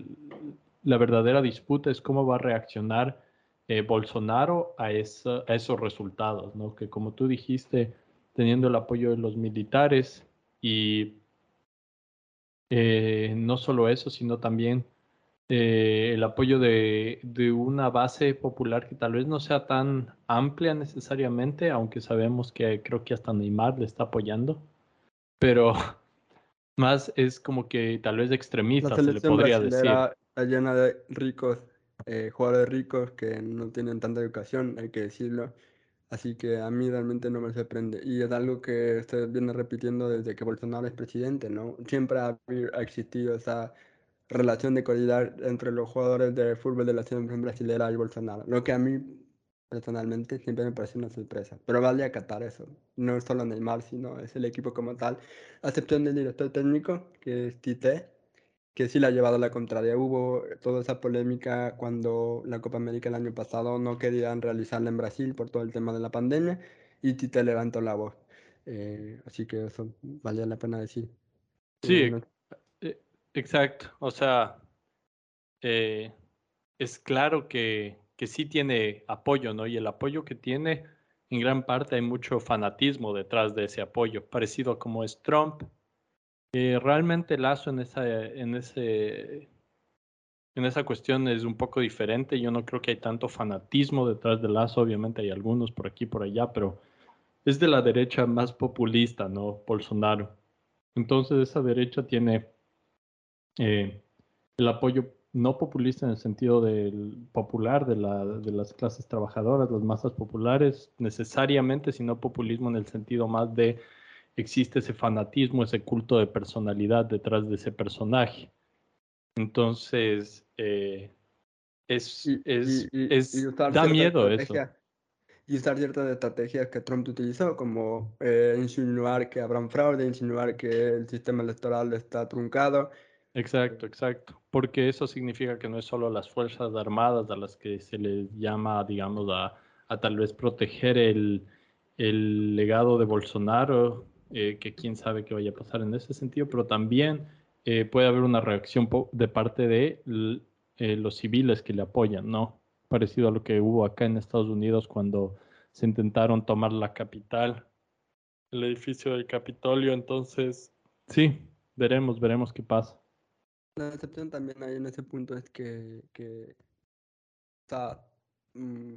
la verdadera disputa es cómo va a reaccionar eh, Bolsonaro a, esa, a, esos resultados, ¿no? Que como tú dijiste, teniendo el apoyo de los militares y eh, no solo eso, sino también eh, el apoyo de, de, una base popular que tal vez no sea tan amplia necesariamente, aunque sabemos que creo que hasta Neymar le está apoyando, pero más es como que tal vez extremista, se le podría decir. Está llena de ricos, eh, jugadores ricos que no tienen tanta educación, hay que decirlo. Así que a mí realmente no me sorprende. Y es algo que se viene repitiendo desde que Bolsonaro es presidente, ¿no? Siempre ha, existido esa relación de cordialidad entre los jugadores de fútbol de la selección brasileña y Bolsonaro. Lo que a mí personalmente siempre me parece una sorpresa. Pero vale acatar eso. No solo Neymar, sino es el equipo como tal. A excepción del director técnico, que es Tite, que sí la ha llevado a la contraria. Hubo toda esa polémica cuando la Copa América el año pasado no querían realizarla en Brasil por todo el tema de la pandemia y Tite levantó la voz. Eh, así que eso valía la pena decir. Sí, eh, exacto. O sea, eh, es claro que, que sí tiene apoyo, ¿no? Y el apoyo que tiene, en gran parte hay mucho fanatismo detrás de ese apoyo, parecido a como es Trump. Eh, realmente Lazo en, esa, en ese en esa cuestión es un poco diferente. Yo no creo que hay tanto fanatismo detrás de Lazo. Obviamente hay algunos por aquí por allá, pero es de la derecha más populista, ¿no? Bolsonaro. Entonces esa derecha tiene eh, el apoyo no populista en el sentido del popular, de, la, de las clases trabajadoras, las masas populares, necesariamente, sino populismo en el sentido más de existe ese fanatismo, ese culto de personalidad detrás de ese personaje. Entonces, eh, es, es, es da miedo eso. Y usar ciertas estrategias que Trump utilizó, como eh, insinuar que habrá un fraude, insinuar que el sistema electoral está truncado, Exacto, exacto. Porque eso significa que no es solo las Fuerzas Armadas a las que se les llama, digamos, a, a tal vez proteger el, el legado de Bolsonaro, eh, que quién sabe qué vaya a pasar en ese sentido, pero también eh, puede haber una reacción de parte de eh, los civiles que le apoyan, ¿no? Parecido a lo que hubo acá en Estados Unidos cuando se intentaron tomar la capital, el edificio del Capitolio. Entonces, sí, veremos, veremos qué pasa. La excepción también hay en ese punto es que, que mm,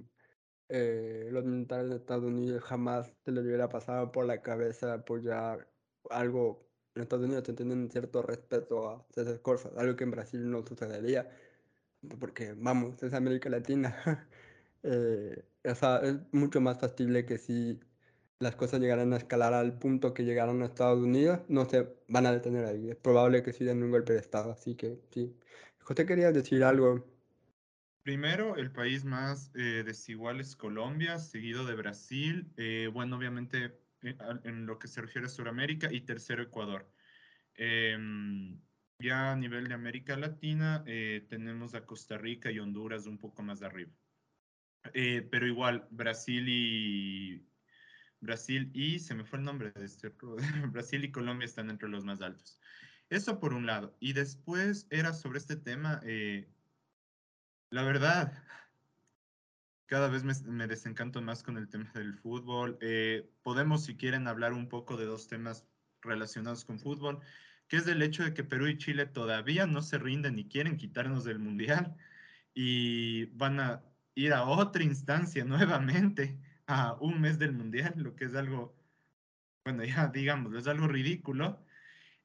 eh, los militares de Estados Unidos jamás se les hubiera pasado por la cabeza apoyar algo. En Estados Unidos tienen cierto respeto a esas cosas, algo que en Brasil no sucedería, porque vamos, es América Latina. eh, o sea, es mucho más factible que si las cosas llegaran a escalar al punto que llegaron a Estados Unidos, no se van a detener ahí. Es probable que sí den un golpe de Estado, así que sí. José, quería decir algo. Primero, el país más eh, desigual es Colombia, seguido de Brasil, eh, bueno, obviamente eh, en lo que se refiere a Sudamérica, y tercero, Ecuador. Em, ya a nivel de América Latina, tenemos a Costa Rica y Honduras un poco más arriba. pero igual, Brasil y Brasil y, se me fue el nombre de este, Brasil y Colombia están entre los más altos. Eso por un lado. Y después era sobre este tema, eh, la verdad, cada vez me, desencanto más con el tema del fútbol. Eh, podemos, si quieren, hablar un poco de dos temas relacionados con fútbol, que es el hecho de que Perú y Chile todavía no se rinden y quieren quitarnos del Mundial y van a ir a otra instancia nuevamente a un mes del Mundial, lo que es algo, bueno, ya digamos, es algo ridículo.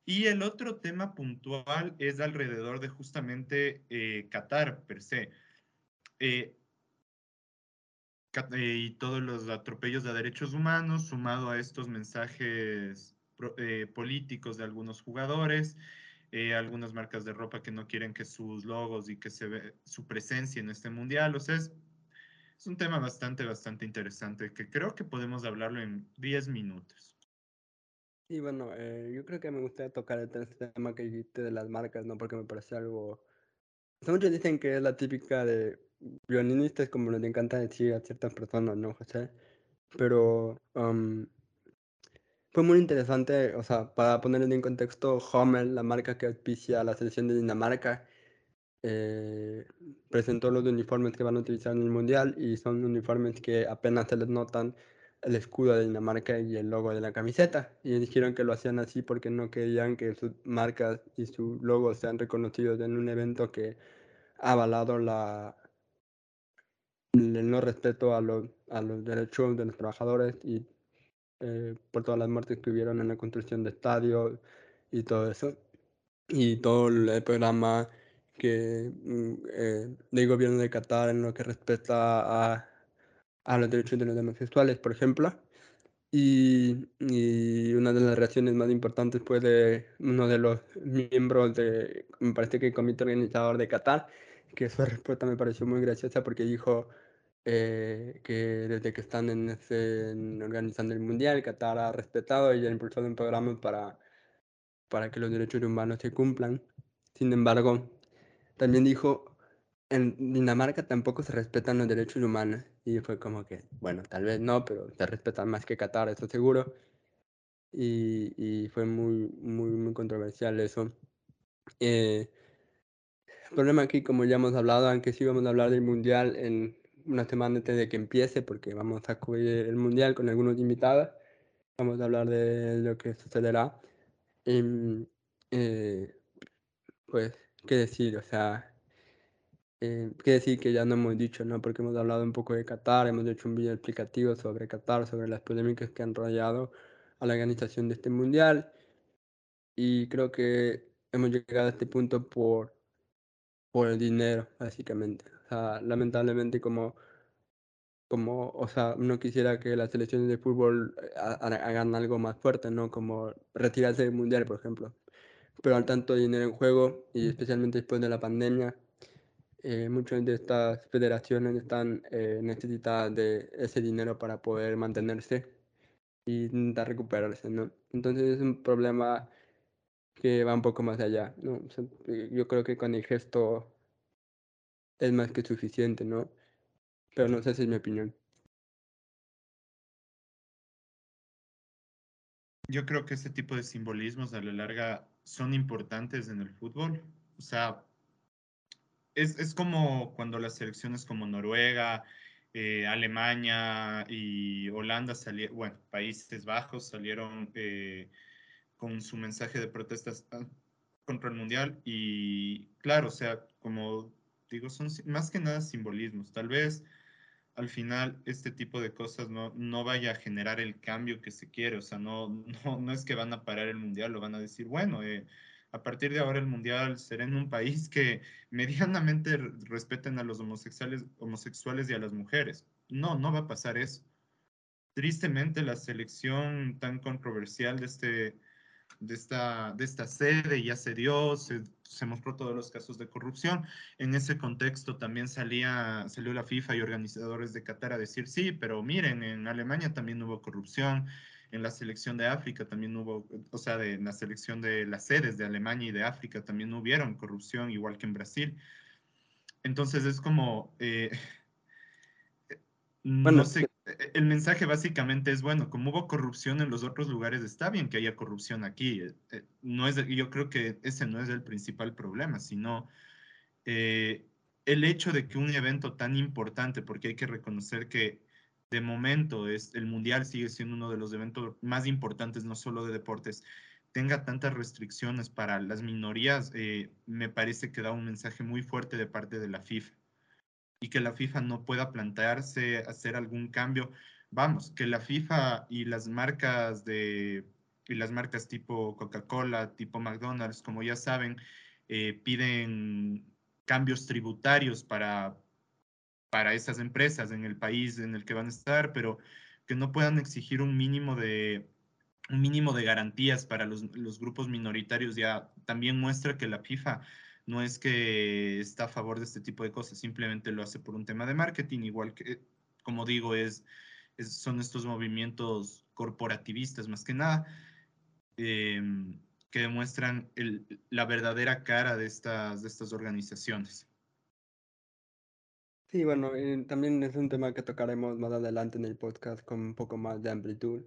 Y el otro tema puntual es alrededor de justamente eh, Qatar per se. Eh, eh, y todos los atropellos de derechos humanos, sumado a estos mensajes políticos de algunos jugadores, algunas marcas de ropa que no quieren que sus logos y que se ve su presencia en este mundial. O sea, es es un tema bastante, bastante interesante que creo que podemos hablarlo en 10 minutos. Y bueno, eh, yo creo que me gustaría tocar el tema que dijiste de las marcas, ¿no? Porque me parece algo... muchos dicen que es la típica de violinistas, como les encanta decir a ciertas personas, ¿no, José? Pero um, fue muy interesante, o sea, para ponerlo en contexto, Homer, la marca que auspicia la selección de Dinamarca, eh, presentó los uniformes que van a utilizar en el mundial y son uniformes que apenas se les notan el escudo de Dinamarca y el logo de la camiseta. Y dijeron que lo hacían así porque no querían que sus marcas y su logo sean reconocidos en un evento que ha avalado la, el no respeto a los, a los derechos de los trabajadores y eh, por todas las muertes que hubieron en la construcción de estadios y todo eso. Y todo el programa que mm, eh, gobierno de Qatar en lo que respecta a, a los derechos de los homosexuales, por ejemplo. Y, y, una de las reacciones más importantes fue de uno de los miembros de, me parece que el comité organizador de Qatar, que su respuesta me pareció muy graciosa porque dijo eh, que desde que están en ese, organizando el Mundial, Qatar ha respetado y ha impulsado un programa para, para que los derechos humanos se cumplan. Sin embargo, también dijo, en Dinamarca tampoco se respetan los derechos humanos. Y fue como que, bueno, tal vez no, pero se respetan más que Qatar, eso seguro. Y, y fue muy, muy, muy controversial eso. Eh, el problema aquí, como ya hemos hablado, aunque sí vamos a hablar del Mundial en una semana antes de que empiece, porque vamos a cubrir el Mundial con algunos invitados, vamos a hablar de lo que sucederá. Y, eh, pues qué decir, o sea, Eh, que decir que ya no hemos dicho, ¿no? Porque hemos hablado un poco de Qatar, hemos hecho un video explicativo sobre Qatar, sobre las polémicas que han rodeado a la organización de este mundial. Y creo que hemos llegado a este punto por, por el dinero, básicamente. O sea, lamentablemente como, como, o sea, no quisiera que las selecciones de fútbol eh, hagan algo más fuerte, ¿no? Como retirarse del mundial, por ejemplo. Pero al tanto dinero en juego, y especialmente después de la pandemia, eh, muchas de estas federaciones están eh, necesitadas de ese dinero para poder mantenerse y intentar recuperarse, ¿no? Entonces es un problema que va un poco más allá, ¿no? Eh, yo creo que con el gesto es más que suficiente, ¿no? Pero no sé si es mi opinión. Yo creo que este tipo de simbolismos a la larga son importantes en el fútbol. O sea, es, es como cuando las selecciones como Noruega, eh, Alemania y Holanda salieron, bueno, Países Bajos salieron eh, con su mensaje de protestas ah, contra el Mundial y claro, o sea, como digo, son más que nada simbolismos. Tal vez al final este tipo de cosas no, no vaya a generar el cambio que se quiere, o sea, no, no, no es que van a parar el Mundial, lo van a decir, bueno, eh, a partir de ahora el mundial será en un país que medianamente respeten a los homosexuales, homosexuales y a las mujeres. No, no va a pasar eso. Tristemente, la selección tan controversial de, este, de, esta, de esta sede ya se dio, se, mostró todos los casos de corrupción. En ese contexto también salía, salió la FIFA y organizadores de Qatar a decir, sí, pero miren, en Alemania también hubo corrupción, en la selección de África también hubo, o sea, de, en la selección de las sedes de Alemania y de África también hubieron corrupción, igual que en Brasil. Entonces es como, eh, no sé, e, el mensaje básicamente es, bueno, como hubo corrupción en los otros lugares, está bien que haya corrupción aquí. Eh, eh, no es, yo creo que ese no es el principal problema, sino el hecho de que un evento tan importante, porque hay que reconocer que de momento es, el Mundial sigue siendo uno de los eventos más importantes, no solo de deportes, tenga tantas restricciones para las minorías, eh, me parece que da un mensaje muy fuerte de parte de la FIFA. Y que la FIFA no pueda plantearse hacer algún cambio. Vamos, que la FIFA y las marcas de y las marcas tipo Coca-Cola, tipo McDonald's, como ya saben, eh, piden cambios tributarios para para esas empresas en el país en el que van a estar, pero que no puedan exigir un mínimo de, un mínimo de garantías para los, los grupos minoritarios ya también muestra que la FIFA no es que está a favor de este tipo de cosas, simplemente lo hace por un tema de marketing, igual que, como digo, es, son estos movimientos corporativistas más que nada, em, que demuestran el, la verdadera cara de estas, de estas organizaciones. Sí, bueno, también es un tema que tocaremos más adelante en el podcast con un poco más de amplitud.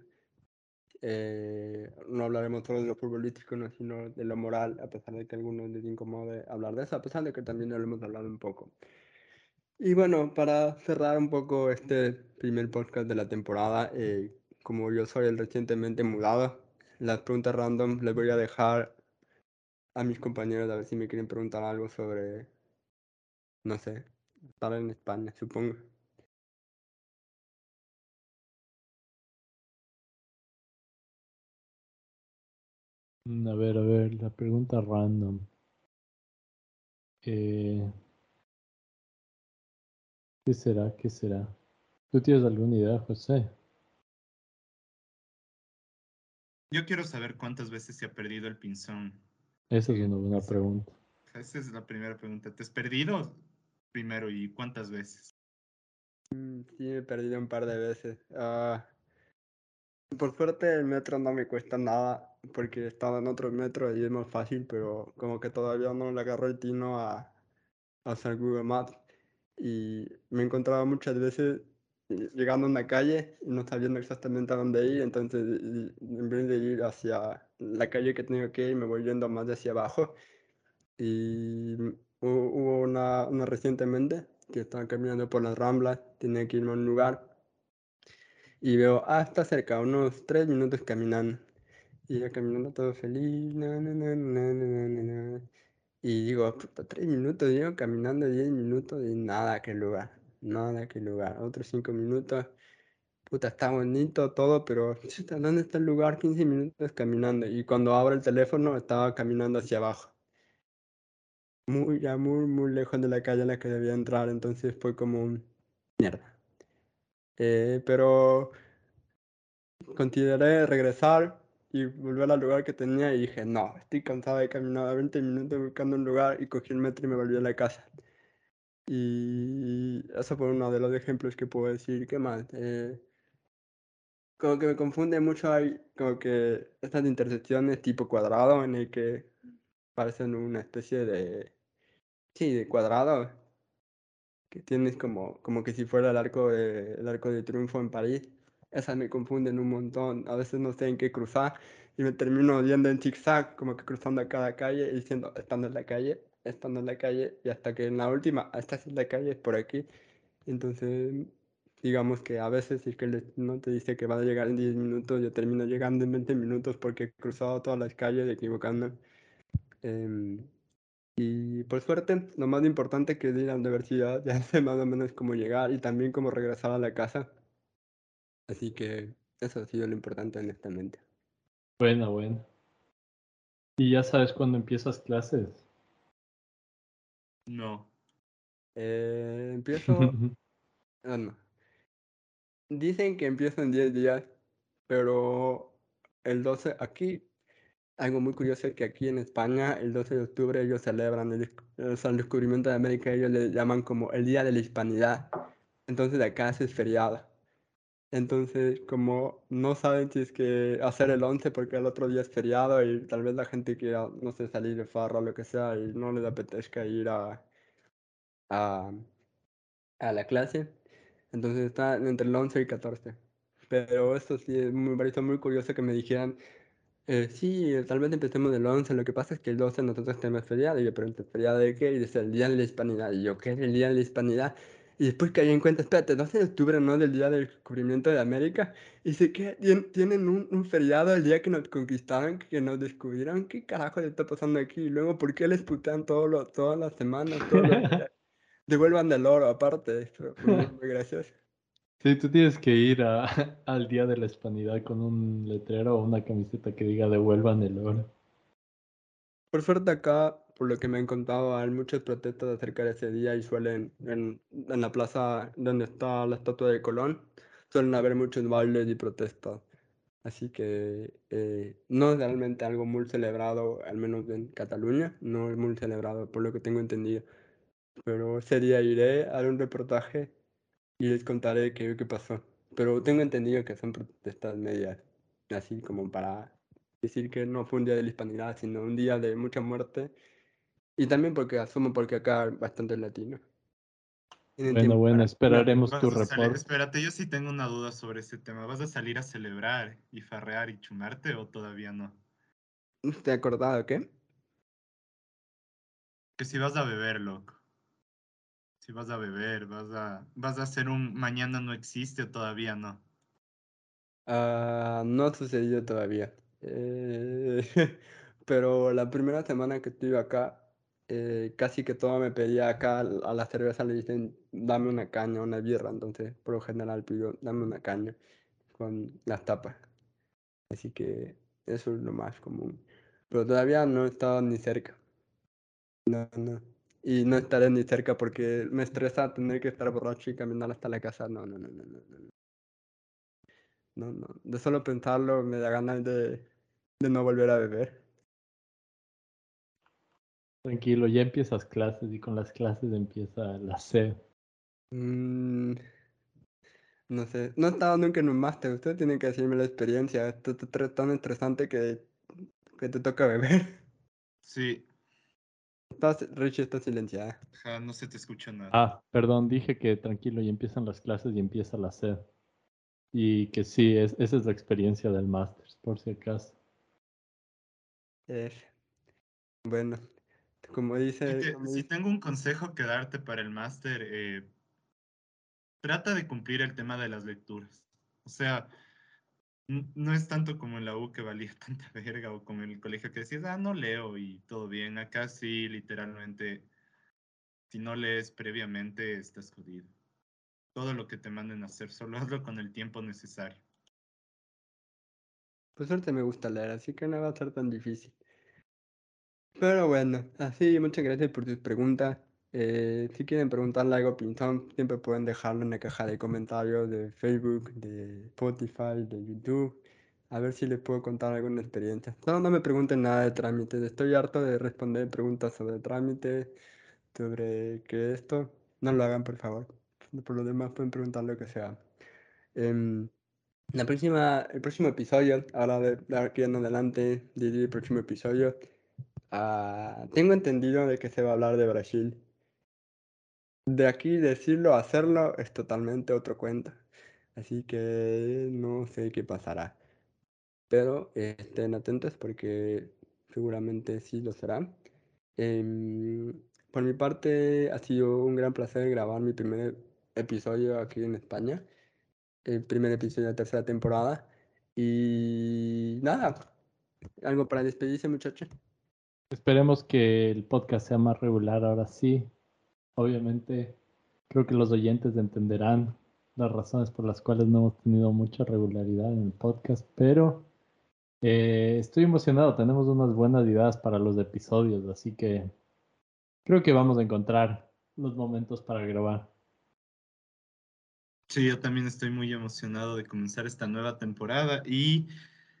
Eh, no hablaremos solo de lo futbolístico, no, sino de lo moral, a pesar de que a algunos les incomode hablar de eso, a pesar de que también lo hemos hablado un poco. Y bueno, para cerrar un poco este primer podcast de la temporada, eh, como yo soy el recientemente mudado, las preguntas random les voy a dejar a mis compañeros a ver si me quieren preguntar algo sobre, no sé, estar en España, supongo. A ver, a ver, la pregunta random. Eh, ¿Qué será? ¿Qué será? ¿Tú tienes alguna idea, José? Yo quiero saber cuántas veces se ha perdido el pinzón. Esa es una buena pregunta. Esa es la primera pregunta. ¿Te has perdido? Primero y cuántas veces? Mm, sí, he perdido un par de veces. Uh, por suerte el metro no me cuesta nada porque estaba en otro metro y es más fácil, pero como que todavía no le agarró el tino a, a hacer Google Maps. Y me he encontrado muchas veces llegando a una calle y no sabiendo exactamente a dónde ir, entonces en vez de ir hacia la calle que tengo que ir, me voy yendo más hacia abajo. Y Hubo una, recientemente que estaba caminando por las ramblas, tenía que irme a un lugar y veo, ah, está cerca, unos tres minutos caminando. Y ya caminando todo feliz, Y digo, puta, tres minutos, llego caminando diez minutos y nada que lugar, nada que lugar. Otros cinco minutos, puta, está bonito todo, pero ¿dónde está el lugar? 15 minutos caminando. Y cuando abro el teléfono, estaba caminando hacia abajo. Muy, ya muy, muy lejos de la calle en la que debía entrar, entonces fue como un mierda. Eh, pero consideré regresar y volver al lugar que tenía y dije, no, estoy cansado de caminar 20 minutos buscando un lugar y cogí el metro y me volví a la casa. Y eso fue uno de los ejemplos que puedo decir. ¿Qué más? Eh, como que me confunde mucho, hay como que estas intersecciones tipo cuadrado en el que parecen una especie de, sí, de cuadrado, que tienes como, como que si fuera el arco de, el arco de triunfo en París. Esas me confunden un montón. A veces no sé en qué cruzar y me termino yendo en zigzag, como que cruzando a cada calle y diciendo, estando en la calle, estando en la calle, y hasta que en la última, esta es la calle, es por aquí. Entonces, digamos que a veces si es que el destino te dice que va a llegar en 10 minutos, yo termino llegando en 20 minutos porque he cruzado todas las calles equivocando. Em, y por suerte, lo más importante que es ir a la universidad, ya sé más o menos cómo llegar y también cómo regresar a la casa. Así que eso ha sido lo importante, honestamente. Bueno, bueno. ¿Y ya sabes cuándo empiezas clases? No. Eh, empiezo, bueno, dicen que empiezo en 10 días, pero el 12 aquí, algo muy curioso es que aquí en España, el 12 de octubre ellos celebran el, el descubrimiento de América, ellos le llaman como el Día de la Hispanidad. Entonces acá es feriado. Entonces, como no saben si es que hacer el 11 porque el otro día es feriado y tal vez la gente quiera, no sé, salir de farra o lo que sea y no les apetezca ir a, a, a la clase. Entonces está entre el 11 y el 14. Pero esto sí es me pareció muy curioso que me dijeran, eh, sí, tal vez empecemos del 11, lo que pasa es que el 12 nosotros tenemos feriado. Y yo pregunté, ¿feriado de qué? Y dice, el Día de la Hispanidad. Y yo, ¿qué es el Día de la Hispanidad? Y después caí en cuenta, espérate, 12 de octubre, ¿no? Del Día del Descubrimiento de América. Y dice, ¿qué? Tien- ¿Tienen un, un feriado el día que nos conquistaron, que nos descubrieron? ¿Qué carajo le está pasando aquí? Y luego, ¿por qué les putean todos los, todas las semanas, todos los días? Devuelvan del oro, aparte. Esto muy, muy gracioso. Sí, tú tienes que ir al Día de la Hispanidad con un letrero o una camiseta que diga devuelvan el oro. Por suerte acá, por lo que me han contado, hay muchas protestas acerca de ese día y suelen, en, la plaza donde está la estatua de Colón, suelen haber muchos bailes y protestas. Así que eh, no es realmente algo muy celebrado, al menos en Cataluña, no es muy celebrado por lo que tengo entendido. Pero ese día iré a un reportaje y les contaré qué, qué pasó. Pero tengo entendido que son protestas medias, así como para decir que no fue un día de la hispanidad, sino un día de mucha muerte. Y también porque asumo porque acá latinos. Tienen Bueno, bueno, esperaremos tu reporte. espérate, yo sí tengo una duda sobre ese tema. ¿Vas a salir a celebrar y farrear y chumarte o todavía no? ¿Te has acordado qué? Que si vas a beber, loco. Si vas a beber, vas a, vas a hacer un mañana no existe todavía no. Ah, no ha sucedido todavía. Eh, pero la primera semana que estuve acá, eh, casi que todo me pedía acá a la cerveza le dicen dame una caña, una birra, entonces por lo general pido dame una caña con las tapas. Así que eso es lo más común. Pero todavía no he estado ni cerca. No, no. Y no estaré ni cerca porque me estresa tener que estar borracho y caminar hasta la casa. No, no, no, no, no, no. No, no. De solo pensarlo me da ganas de, de no volver a beber. Tranquilo, ya empiezas clases y con las clases empieza la sed. Mm, no sé. No he estado nunca en un máster. Usted tiene que decirme la experiencia. Esto es tan estresante que, que te toca beber. Sí, Estás, Richie está silenciada. ja, no se te escucha nada. Ah, perdón, dije que tranquilo, ya empiezan las clases y empieza la sed. Y que sí, es, esa es la experiencia del máster, por si acaso. Eh, bueno, como Si, dice, te- como si dice- tengo un consejo que darte para el máster, eh, trata de cumplir el tema de las lecturas. O sea, no es tanto como en la U que valía tanta verga o como en el colegio que decías, ah, no leo y todo bien. Acá sí, literalmente, si no lees previamente, estás jodido. Todo lo que te manden a hacer, solo hazlo con el tiempo necesario. Por suerte me gusta leer, así que no va a ser tan difícil. Pero bueno, así, muchas gracias por tus preguntas. Eh, si quieren preguntarle algo a Pinzón, siempre pueden dejarlo en la caja de comentarios de Facebook, de Spotify, de YouTube. A ver si les puedo contar alguna experiencia. No, no me pregunten nada de trámites. Estoy harto de responder preguntas sobre trámites, sobre qué esto. No lo hagan, por favor. Por lo demás, pueden preguntar lo que sea. Em, la próxima, el próximo episodio, ahora de, de aquí en adelante, diré el próximo episodio. Ah, tengo entendido de que se va a hablar de Brasil. De aquí decirlo hacerlo es totalmente otro cuento. Así que no sé qué pasará. Pero estén atentos porque seguramente sí lo será. Em, por mi parte ha sido un gran placer grabar mi primer episodio aquí en España. El primer episodio de la tercera temporada. Y nada, algo para despedirse muchachos. Esperemos que el podcast sea más regular ahora sí. Obviamente, creo que los oyentes entenderán las razones por las cuales no hemos tenido mucha regularidad en el podcast, pero eh, estoy emocionado. Tenemos unas buenas ideas para los episodios, así que creo que vamos a encontrar los momentos para grabar. Sí, yo también estoy muy emocionado de comenzar esta nueva temporada y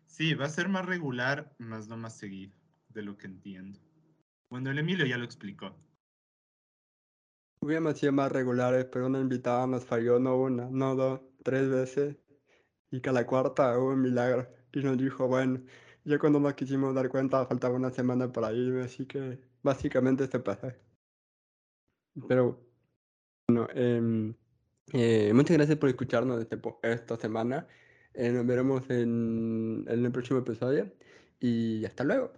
sí, va a ser más regular, más no más seguido, de lo que entiendo. Bueno, el Emilio ya lo explicó. Hubiéramos sido más regulares, pero una invitada nos falló no una, no dos, tres veces. Y que a la cuarta hubo un milagro. Y nos dijo, bueno, ya cuando nos quisimos dar cuenta faltaba una semana para irme, así que básicamente se pasó. Pero bueno, em, eh, muchas gracias por escucharnos este esta semana. Eh, nos veremos en, en el próximo episodio y hasta luego.